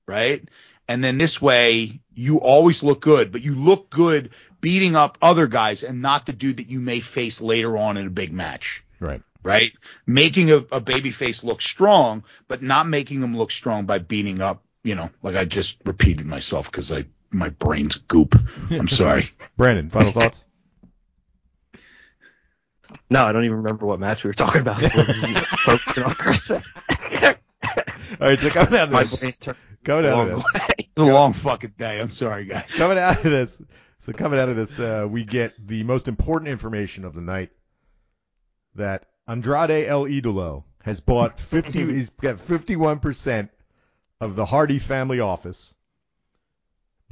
right? And then this way you always look good, but you look good beating up other guys and not the dude that you may face later on in a big match Right. right? Making a, a baby face look strong, but not making them look strong by beating up, you know, like I just repeated myself because I my brain's goop. I'm sorry. Brandon, final thoughts? No, I don't even remember what match we were talking about. Focusing on Chris. All right, so coming out of this, brain turned coming out long of this. It's a long fucking day. I'm sorry, guys. coming out of this, so coming out of this, uh, we get the most important information of the night that Andrade El Idolo has bought 50, he's got 51% of the Hardy family office,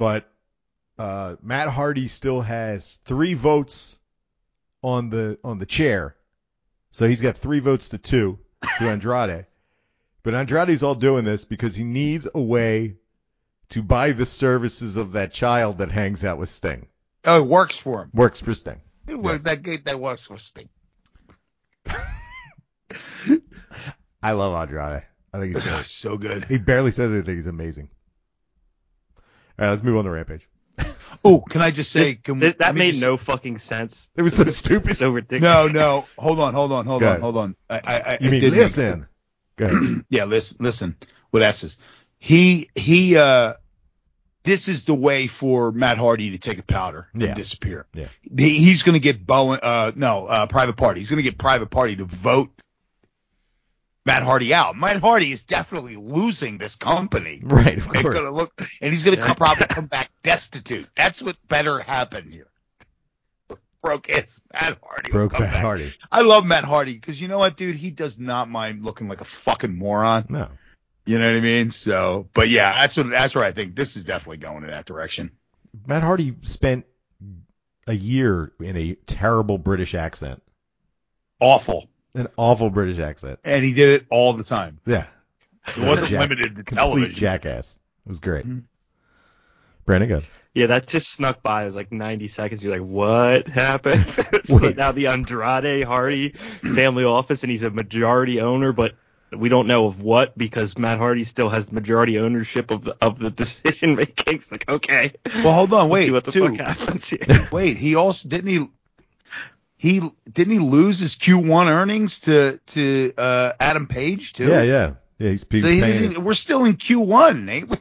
but uh, Matt Hardy still has three votes on the on the chair, so he's got three votes to two to Andrade. But Andrade's all doing this because he needs a way to buy the services of that child that hangs out with Sting. Oh, it works for him. Works for Sting. It works that good. That works for Sting. I love Andrade. I think he's so good. he barely says anything. He's amazing. All right, let's move on to Rampage. Oh, can I just say? Can we- th- let that me made just- no fucking sense. It was so stupid. So ridiculous. No, no. Hold on, hold on, hold Go on, ahead. hold on. I, I, I You it mean did make- listen? Go ahead. yeah, listen, listen. With S's, he he. uh This is the way for Matt Hardy to take a powder and Yeah. disappear. Yeah. He- he's going to get Bowen. Uh, no, uh, Private Party. He's going to get Private Party to vote Matt Hardy out. Matt Hardy is definitely losing this company. Right, of And course. gonna look, and he's going to Yeah. probably come back destitute. That's what better happen here. Broke ass Matt Hardy. Broke Matt back. Hardy. I love Matt Hardy because you know what, dude? He does not mind looking like a fucking moron. No. You know what I mean? So, but yeah, that's what that's where I think this is definitely going in that direction. Matt Hardy spent a year in a terrible British accent, Awful, an awful British accent. and he did it all the time. Yeah, It wasn't Jack- limited to complete television. jackass. It was great. Mhm. Brandon, go. Yeah, that just snuck by. It was like 90 seconds. You're like, what happened? so Wait. now the Andrade Hardy family office, and he's a majority owner, but we don't know of what because Matt Hardy still has majority ownership of the of the decision making. It's like, okay, Well, hold on, let's wait, see what the too. fuck happens here. Wait, he also didn't he he didn't he lose his Q1 earnings to to uh, Adam Page too? Yeah, yeah, yeah. He's, he's So he paying we're still in Q1, ain't we?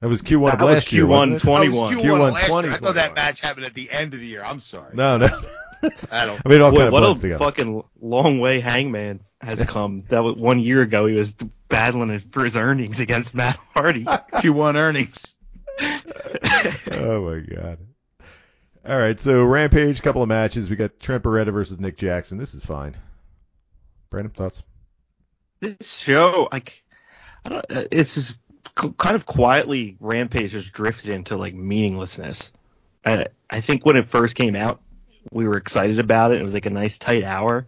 That was Q1 of That last year. Q1 wasn't it? 20. That was 21. Q1 Q1 last year. I 20, thought that match happened at the end of the year. I'm sorry. No, no. I don't. I mean, it all Boy, kind of what blends a together. fucking long way Hangman has come. That was one year ago. He was battling for his earnings against Matt Hardy. Q1 earnings. oh my god. All right, so Rampage, couple of matches. We got Trent Beretta versus Nick Jackson. This is fine. Brandon, thoughts? this show, like, I don't, uh, it's just kind of quietly Rampage has drifted into like meaninglessness. I, I think when it first came out, we were excited about it. It was like a nice tight hour.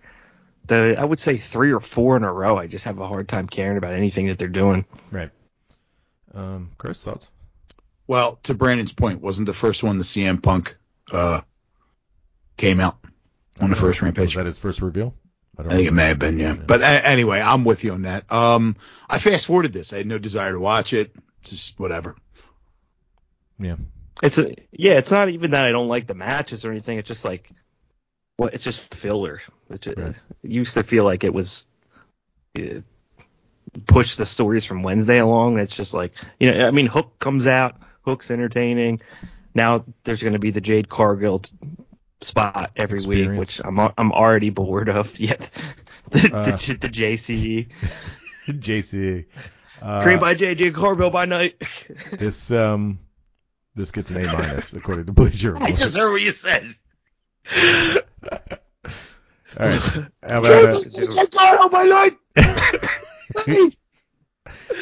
The I would say three or four in a row. I just have a hard time caring about anything that they're doing. Right. Um, Chris, thoughts? Well, to Brandon's point, wasn't the first one the CM Punk uh, came out on the first Rampage. Was Rampage? that his first reveal? I don't I think it may have been, yeah. But a- anyway, I'm with you on that. Um, I fast forwarded this. I had no desire to watch it. Just whatever. Yeah. It's a yeah. It's not even that I don't like the matches or anything. It's just like what it's just filler. It, ju- Right. it used to feel like it was uh, push the stories from Wednesday along. It's just like you know. I mean, Hook comes out. Hook's entertaining. Now there's going to be the Jade Cargill spot every week, which I'm I'm already bored of. Yet the, Uh. the, the JCE JC. Uh, trained by JJ Cargill by night. this um this gets an A minus according to Bleacher I just heard what you said. All right. How about uh, my night.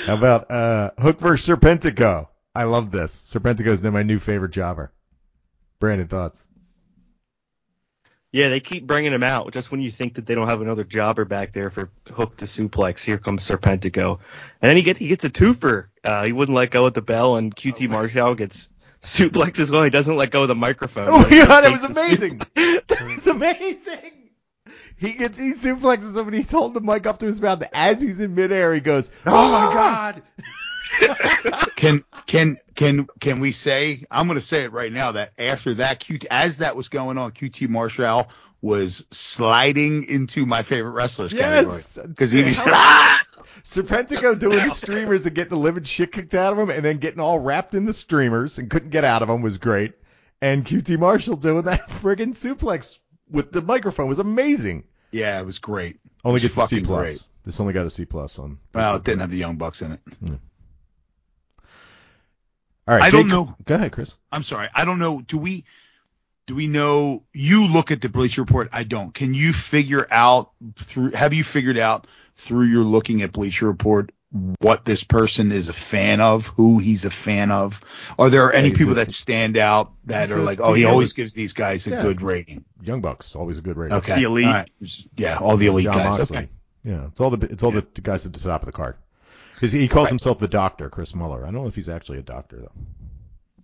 how about uh Hook versus Serpentico? I love this. Serpentico's now my new favorite jobber. Brandon, thoughts? Yeah, they keep bringing him out just when you think that they don't have another jobber back there for Hook to suplex. Here comes Serpentico, and then he gets he gets a twofer. Uh, he wouldn't let go of the bell, and QT Marshall gets suplex as well. He doesn't let go of the microphone. Oh my god, that Takes was amazing. that was amazing. He gets he suplexes him and he's holding the mic up to his mouth. As he's in midair, he goes, "Oh my god!" Can can can can we say? I'm going to say it right now that after that QT, as that was going on, QT Marshall was sliding into my favorite wrestlers Yes, because he was. Ah! Serpentico doing the streamers and getting the living shit kicked out of him, and then getting all wrapped in the streamers and couldn't get out of them was great. And QT Marshall doing that friggin' suplex with the microphone was amazing. yeah, it was great. Only It was gets a C plus. great. This only got a C plus on. Well, it didn't have the Young Bucks in it. Hmm. All right, I don't know. Go ahead, Chris. I'm sorry. I don't know. Do we do we know you look at the Bleacher Report? I don't. Can you figure out through have you figured out through your looking at Bleacher Report what this person is a fan of, who he's a fan of? Are there any people a- that stand out that are a- like, oh, he he's a- always gives these guys a Yeah. good rating? Young Bucks, always a good rating. Okay. The elite. All right. Yeah, all the elite John guys. Moxley. Okay. Yeah, it's all the it's all the guys at the top of the card. Because he calls himself the doctor, Chris Mueller. I don't know if he's actually a doctor though.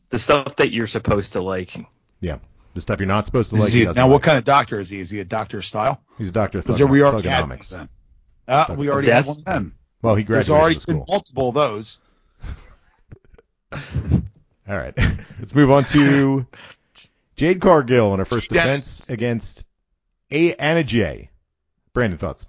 the stuff that you're supposed to like. Yeah, the stuff you're not supposed to Is like. he- he doesn't now, what kind of doctor is he? Is he a doctor of style? He's a doctor of Because we already had one of thugonomics. them. Uh, we already Death? had one of them. Well, he There's graduated already the been multiple of those. All All right. Let's move on to Jade Cargill in her first Dennis. defense against A- Anna Jay. Brandon, thoughts?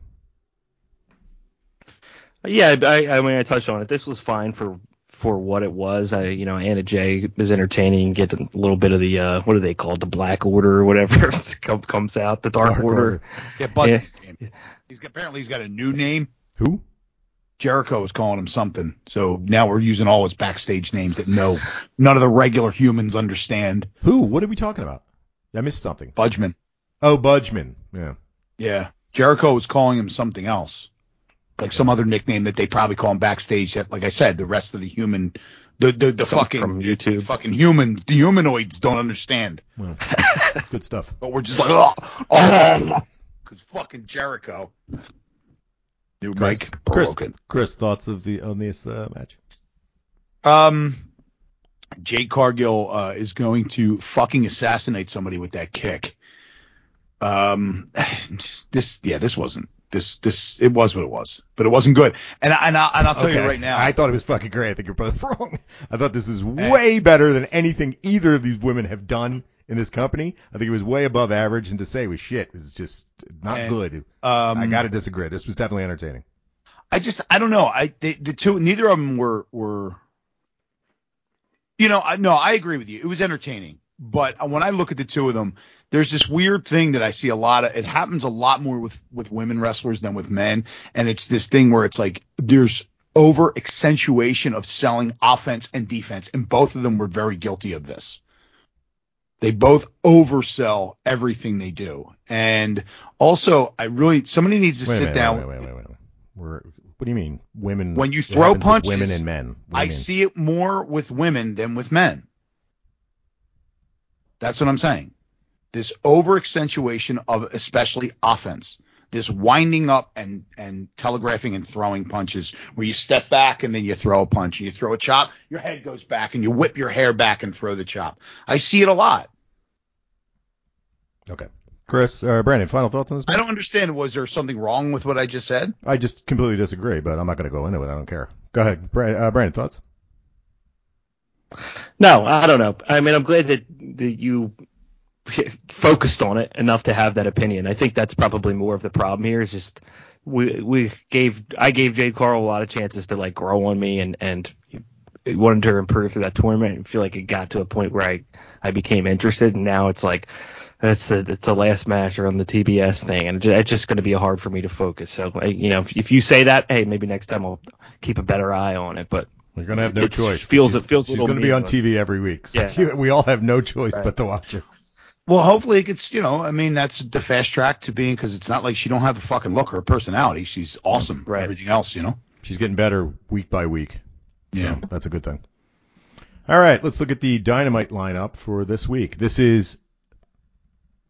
Yeah, I, I mean, I touched on it. This was fine for for what it was. I, you know, Anna Jay is entertaining. Get a little bit of the uh, what do they call it, the Black Order or whatever comes out, the Dark, Dark Order. Order. Yeah, Bud. Yeah. He's got, apparently he's got a new name. Who? Jericho is calling him something. So now we're using all his backstage names that no none of the regular humans understand. Who? What are we talking about? I missed something. Budgeman. Oh, Budgeman. Yeah. Yeah. Jericho was calling him something else. Like some other nickname that they probably call him backstage that, like I said, the rest of the human the the, the fucking from YouTube. fucking human the humanoids don't understand. Well, good stuff. But we're just like oh oh because fucking Jericho. New Chris, mic Chris, broken. Chris, thoughts of the on this uh, match? Um, Jade Cargill uh, is going to fucking assassinate somebody with that kick. Um, this yeah, this wasn't this this it was what it was, but it wasn't good. And I, and, I, and I'll tell you right now, I thought it was fucking great. I think you're both wrong. I thought this is way better than anything either of these women have done in this company. I think it was way above average, and to say it was shit is just not And, good. um, I got to disagree. This was definitely entertaining. I just I don't know. I they, the two neither of them were were. You know, I, no, I agree with you. It was entertaining, but when I look at the two of them, there's this weird thing that I see a lot of. It happens a lot more with with women wrestlers than with men, and it's this thing where it's like there's over accentuation of selling offense and defense, and both of them were very guilty of this. They both oversell everything they do, and also I really somebody needs to Wait sit minute, down. Wait, wait, wait, wait, wait. We're, what do you mean, women? When you throw punches, women and men. What do you I mean? see it more with women than with men. That's what I'm saying. This over accentuation of especially offense. This winding up and, and telegraphing and throwing punches where you step back and then you throw a punch and you throw a chop, your head goes back and you whip your hair back and throw the chop. I see it a lot. Okay, Chris, uh, Brandon, final thoughts on this? I don't understand. Was there something wrong with what I just said? I just completely disagree, but I'm not going to go into it. I don't care. Go ahead, Bra- uh, Brandon. Thoughts? No, I don't know. I mean, I'm glad that, that you focused on it enough to have that opinion. I think that's probably more of the problem here. Is just we we gave I gave Jade Carl a lot of chances to like grow on me and and wanted to improve through that tournament. I feel like it got to a point where I I became interested, and now it's like that's the it's the last match or on the TBS thing, and it's just going to be hard for me to focus. So you know, if, if you say that, hey, maybe next time I'll keep a better eye on it. But We're going to have no It's- choice. feels- she's, it feels a she's going to be on. TV every week. So Yeah. we all have no choice Right. but to watch her. Well, hopefully it gets, you know, I mean, that's the fast track to being because it's not like she don't have a fucking look or a personality. She's awesome. Right. Everything else, you know. She's getting better week by week. Yeah. So that's a good thing. All right, let's look at the dynamite lineup for this week. This is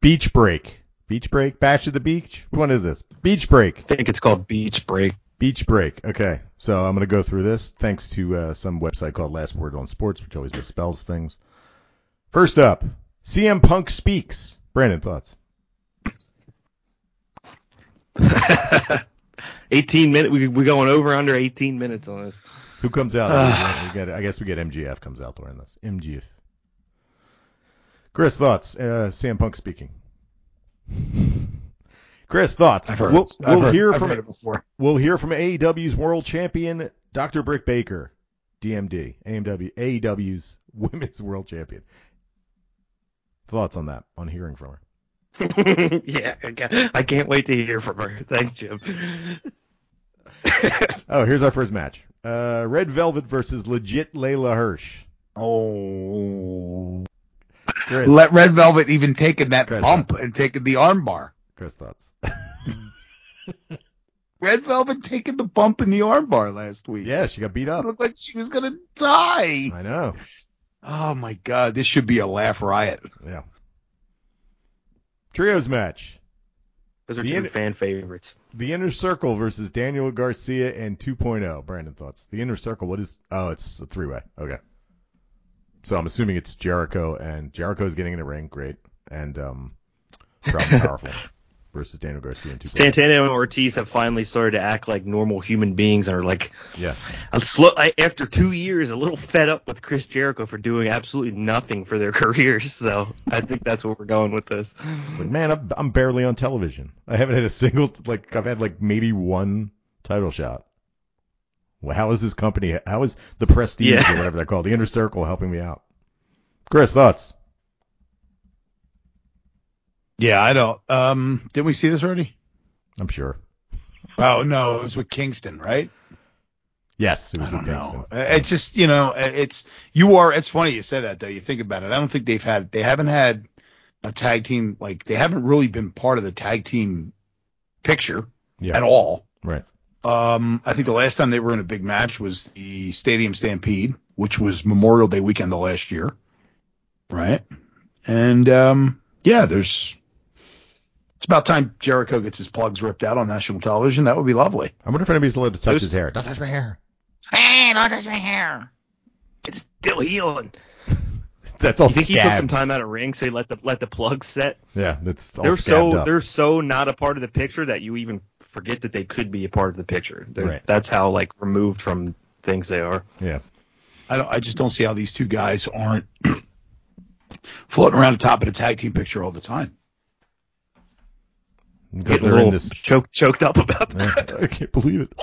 Beach Break. Beach Break? Bash of the Beach? Which one is this? Beach Break. I think it's called Beach Break. Beach Break. Okay, so I'm going to go through this thanks to uh, some website called Last Word on Sports, which always misspells things. First up, CM Punk speaks. Brandon, thoughts? 18 minutes. We we going over under 18 minutes on this. Who comes out? we get, I guess we get MJF comes out during this. MJF. Chris, thoughts? Uh, CM Punk speaking. Chris, thoughts? I've heard we'll. I've we'll heard- hear I've from heard it before. we'll hear from AEW's world champion Dr. Britt Baker, DMD, AMW, AEW's women's world champion. Thoughts on that? On hearing from her? yeah, I can't, wait to hear from her. Thanks, Jim. Oh, here's our first match. Uh, Red Velvet versus legit Leyla Hirsch. Oh. Chris, Let Red Velvet even taking that Chris, bump and taking the armbar. Chris, thoughts? Red Velvet taking the bump in the armbar last week. yeah, she got beat It up. looked like she was gonna die. I know. Oh my god, this should be a laugh riot. Yeah. Trios match. Those are The two end- fan favorites. The Inner Circle versus Daniel Garcia and 2.0. Brandon, thoughts? The Inner Circle, what is. Oh, it's a three way. Okay. So I'm assuming it's Jericho, and Jericho's getting in the ring. Great. And, um, probably powerful. Versus Daniel Garcia two. Santana and Ortiz have finally started to act like normal human beings and are like Yeah. slow, I, after two years, a little fed up with Chris Jericho for doing absolutely nothing for their careers. So I think that's where we're going with this. It's like, man, I'm, I'm barely on television. I haven't had a single like I've had like maybe one title shot. Well, how is this company? How is the Prestige Yeah. or whatever they're called, the Inner Circle, helping me out? Chris, thoughts? Yeah, I don't. Um, didn't we see this already? I'm sure. Oh no, it was with Kingston, right? Yes, it was with Kingston. know. It's just you know, it's you are. It's funny you said that though. You think about it. I don't think they've had. They haven't had a tag team like they haven't really been part of the tag team picture Yeah. at all. Right. Um, I think the last time they were in a big match was the Stadium Stampede, which was Memorial Day weekend the last year, right? And um, yeah, there's. It's about time Jericho gets his plugs ripped out on national television. That would be lovely. I wonder if anybody's allowed to touch Those- his hair. Don't touch my hair. Hey, don't touch my hair. It's still healing. That's all You think he took some time out of ring so he let the let the plugs set? Yeah, that's all They're so up. they're so not a part of the picture that you even forget that they could be a part of the picture. Right. That's how like removed from things they are. Yeah. I don't. I just don't see how these two guys aren't floating around the top of the tag team picture all the time. Because Getting a they're little in this. choked choked up about that. I can't believe it.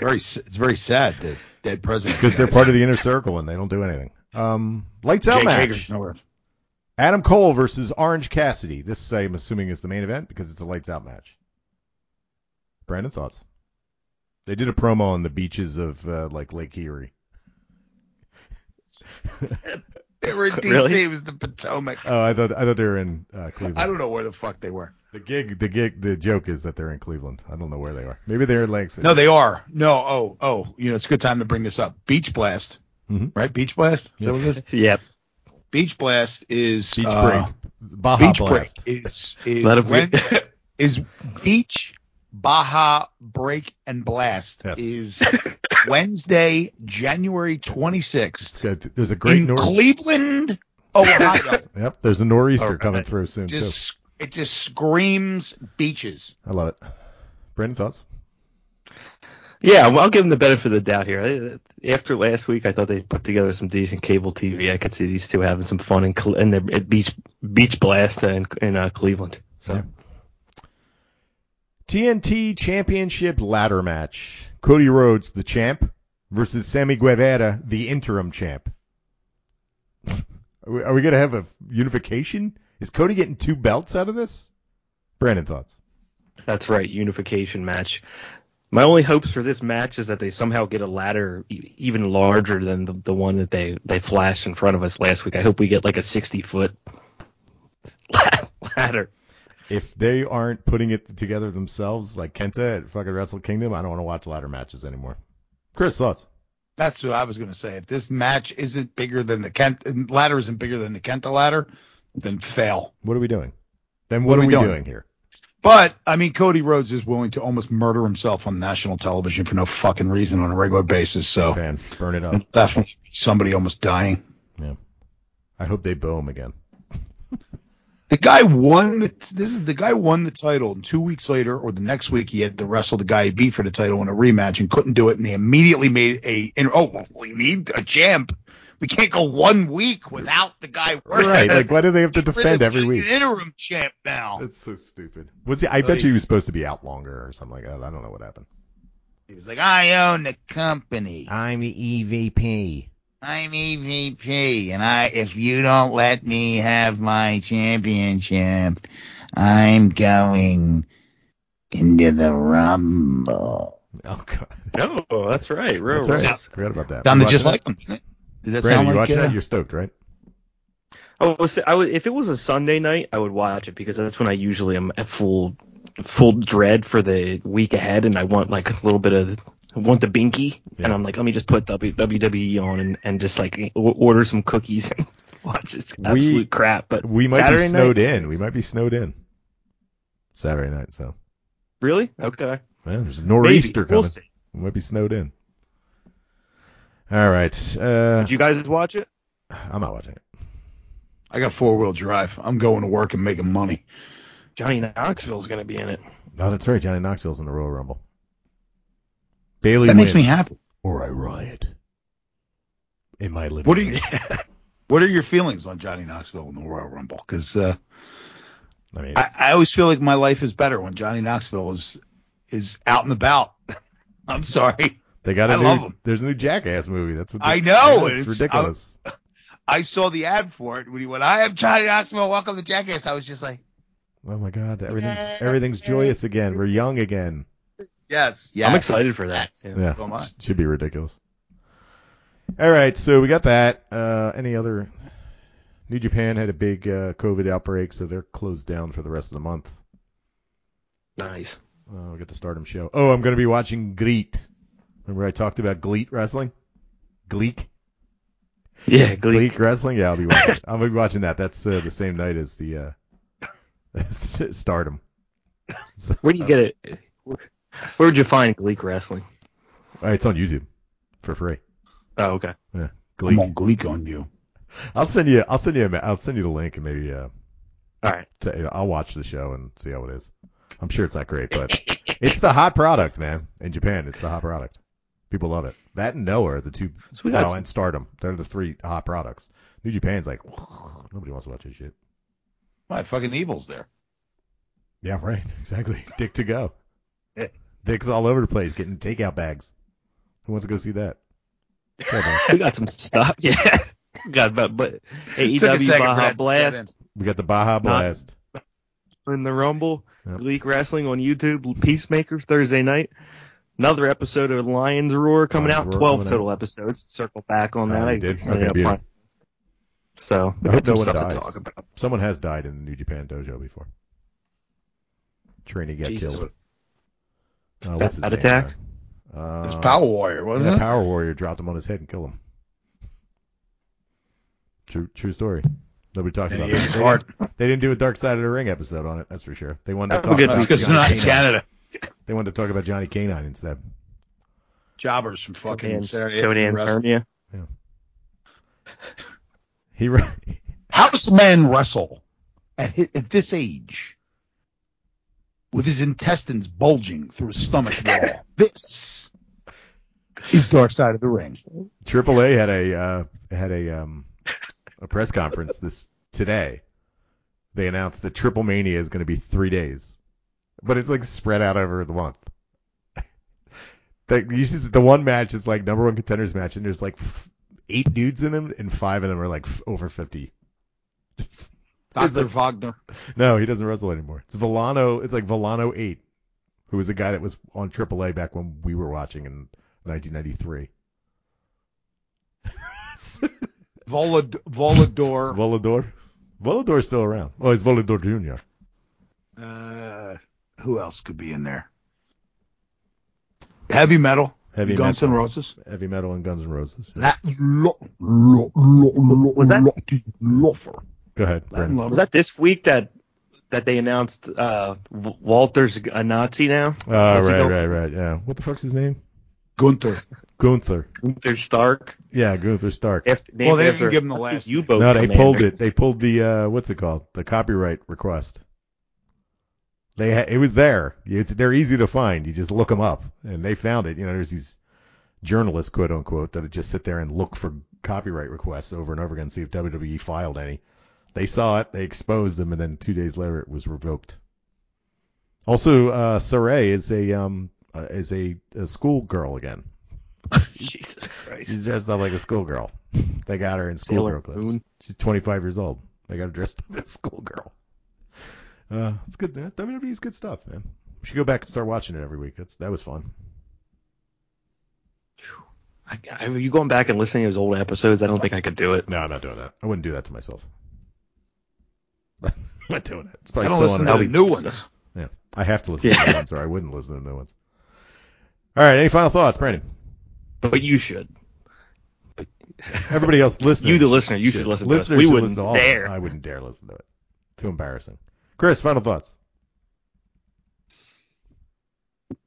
Very. It's very sad that dead president. Because they're part of the inner circle and they don't do anything. Um, lights out Jake match. Hager's. Adam Cole versus Orange Cassidy. This I'm assuming is the main event because it's a lights out match. Brandon thoughts? They did a promo on the beaches of uh, like Lake Erie. They were in DC. Really? It was the Potomac. Oh, I thought I thought they were in uh, Cleveland. I don't know where the fuck they were. The gig, the gig, the joke is that they're in Cleveland. I don't know where they are. Maybe they're in Lake City. No, they are. No. Oh. Oh. You know, it's a good time to bring this up. Beach Blast. Mhm. Right. Beach Blast. Is that what it is? yep. Beach Blast is Beach uh, break, Baja Beach Blast. Break is is Let 'em be- is Beach Baja Break and Blast Yes. is Wednesday, January 26th There's a great in north. Cleveland, Ohio. Yep, there's a nor'easter Alright. coming through soon too. Just it just screams beaches. I love it. Brandon thoughts? Yeah, well, I'll give them the benefit of the doubt here. After last week, I thought they put together some decent cable TV. I could see these two having some fun in, in the at beach beach blast in, in uh, Cleveland. So Yeah. TNT Championship ladder match. Cody Rhodes, the champ, versus Sammy Guevara, the interim champ. Are we, are we gonna have a unification? Is Cody getting two belts out of this? Brandon thoughts? that's right, unification match. My only hopes for this match is that they somehow get a ladder e- even larger than the, the one that they they flashed in front of us last week. I hope we get like a 60 foot ladder. If they aren't putting it together themselves, like Kenta at fucking Wrestle Kingdom, I don't want to watch ladder matches anymore. Chris, thoughts? That's what I was gonna say. If this match isn't bigger than the Kent ladder isn't bigger than the Kenta ladder, then fail. What are we doing? Then what, What are we we doing? doing? here? But I mean, Cody Rhodes is willing to almost murder himself on national television for no fucking reason on a regular basis. So Fan, burn it up. definitely somebody almost dying. Yeah. I hope they bow him again. The guy won. The, this is the guy won the title, and two weeks later, or the next week, he had to wrestle the guy he beat for the title in a rematch and couldn't do it, and they immediately made a. And, oh, we need a champ. We can't go one week without the guy. Working. Right. Like, why do they have to defend of every an week? Interim champ now. That's so stupid. Was he, I bet you he was supposed to be out longer or something like that. I don't know what happened. He was like, I own the company. I'm the EVP. I'm EVP, and I if you don't let me have my championship, I'm going into the rumble. Oh god. Oh, that's right. Real That's right. Rhodes. Forgot about that. Sounded You just like him. Didn't that that? Brandon, sound you like? watching uh, that? You're stoked, right? I would, I would, if it was a Sunday night, I would watch it because that's when I usually am at full, full dread for the week ahead, and I want like a little bit of, I want the binky, Yeah. and I'm like, let me just put w, WWE on and, and just like order some cookies and watch this We- absolute crap. But We might Saturday be snowed night, in. We might be snowed in. Saturday night, so Really? Okay. well, there's a Maybe. nor'easter We'll coming. see. We might be snowed in. All right. Uh, Did you guys watch it? I'm not watching it. I got four wheel drive. I'm going to work and making money. Johnny Knoxville's going to be in it. Oh, that's right. Johnny Knoxville's in the Royal Rumble. Bailey That makes me happy. Or I riot in my living What are you, what are your feelings on Johnny Knoxville in the Royal Rumble? Because uh, I mean, I, I always feel like my life is better when Johnny Knoxville is is out and about. I'm sorry. They got a I new. love 'em. There's a new Jackass movie. That's what I know, yeah, and it's, it's- ridiculous. I saw the ad for it when he went, I am Johnny Knoxville, welcome to watch the Jackass. I was just like, oh my God, everything's everything's joyous again. We're young again. yes, yes. I'm excited for that. Yes. Yeah. Yeah, So am I. should be ridiculous. All right, so we got that. Uh, any other? New Japan had a big uh, COVID outbreak, so they're closed down for the rest of the month. Nice. Uh, we got the Stardom show. Oh, I'm going to be watching GLEAT. Remember I talked about GLEAT wrestling? Gleek? Yeah, Gleek. Gleek wrestling? Yeah, I'll be watching. I'll be watching that. That's uh, the same night as the uh, Stardom. So, Where do you get it? Where would you find Gleek wrestling? uh, it's on YouTube for free. Oh, okay. Yeah, I'm on Gleek on you. I'll send you. I'll send you. A, ma- I'll send you the link and maybe. Uh, All right. to, I'll watch the show and see how it is. I'm sure it's not great, but it's the hot product, man. In Japan, it's the hot product. People love it. That and Noah are the two. So we got oh, some- and Stardom. They're the three hot products. New Japan's like nobody wants to watch this shit. My fucking evil's there. Yeah, right. Exactly. Dick Togo. Dick's all over the place getting takeout bags. Who wants to go see that? We got some stuff. Yeah. We got but but Took a AEW Baja that to set Blast we got the Baja Blast. in the Rumble. Yep. Gleek wrestling on YouTube. Peacemakers Thursday night. Another episode of Lions Roar coming Lions out. Roar Twelve coming total episodes. Circle back on that. you I did? ended Okay, up beautiful. So we I hope no some one stuff dies. to talk about. Someone has died in the New Japan dojo before. Trainee got Jesus. killed. Uh, what's his Heart name? attack? Uh, It's Power Warrior, wasn't yeah, it? Power Warrior dropped him on his head and killed him. True, true story. Nobody talks And about he that. They didn't, they didn't do a Dark Side of the Ring episode on it. That's for sure. They wanted to talk good. about That's because they're not in Canine. Canada. They wanted to talk about Johnny K-9 instead. Jobbers from fucking Conan- Saturday Conan Afternoon Wrestling. Hernia. He ra- How does a man wrestle at, hi at this age with his intestines bulging through his stomach wall? this is Dark Side of the Ring. Triple A had a uh, had a um a press conference this today. They announced that Triple Mania is going to be three days, but it's like spread out over the month. Like usually the one match is like number one contenders match, and there's like f- eight dudes in them, and five of them are like f- over fifty. Dr. Wagner. No, he doesn't wrestle anymore. It's Volano. It's like Volano eight, who was the guy that was on AAA back when we were watching in 1993. Volad- Volador. Volador. Volador's still around. Oh, it's Volador Jr. Uh, who else could be in there? Heavy metal. Heavy Guns metal. N' Roses. Heavy metal and Guns N' Roses. La- lo- lo- lo- lo- Was that- lo- Lofer. Go ahead, Brandon. Was that this week that that they announced uh, Walter's a Nazi now? Oh, What's he right, go- right, right. Yeah. What the fuck's his name? Gunther. Gunther. Gunther Stark. Yeah, Gunther Stark. After, Well, they didn't give him the last U-boat No, they commander. pulled it. They pulled the uh, what's it called? The copyright request. They ha- it was there. It's, they're easy to find. You just look them up, and they found it. You know, there's these journalists, quote unquote, that just sit there and look for copyright requests over and over again, see if WWE filed any. They saw it, they exposed them, and then two days later it was revoked. Also, uh, Sarray is a um uh, is a, a schoolgirl again. Jesus Christ. She's dressed up like a schoolgirl. They got her in schoolgirl clothes. She's 25 years old. They got her dressed up as a schoolgirl. Uh, it's good, man. WWE's good stuff, man. We should go back and start watching it every week. That's that was fun. I, I, you going back and listening to those old episodes? I don't think I could do it. No, I'm not doing that. I wouldn't do that to myself. I'm not doing it. It's I don't listen to the new ones. Yeah, I have to listen to Yeah. new ones, or I wouldn't listen to the new ones. All right, any final thoughts, Brandon? But you should. Everybody else listening. You, the listener, you should listen to us. Listeners We wouldn't listen to all dare. I wouldn't dare listen to it. Too embarrassing. Chris, final thoughts.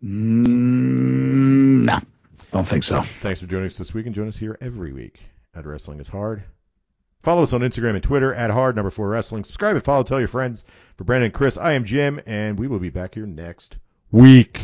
Mm, no, don't think so. Thanks for joining us this week and join us here every week at Wrestling is Hard. Follow us on Instagram and Twitter at hard number four wrestling. Subscribe and follow. Tell your friends. For Brandon and Chris, I am Jim, and we will be back here next week.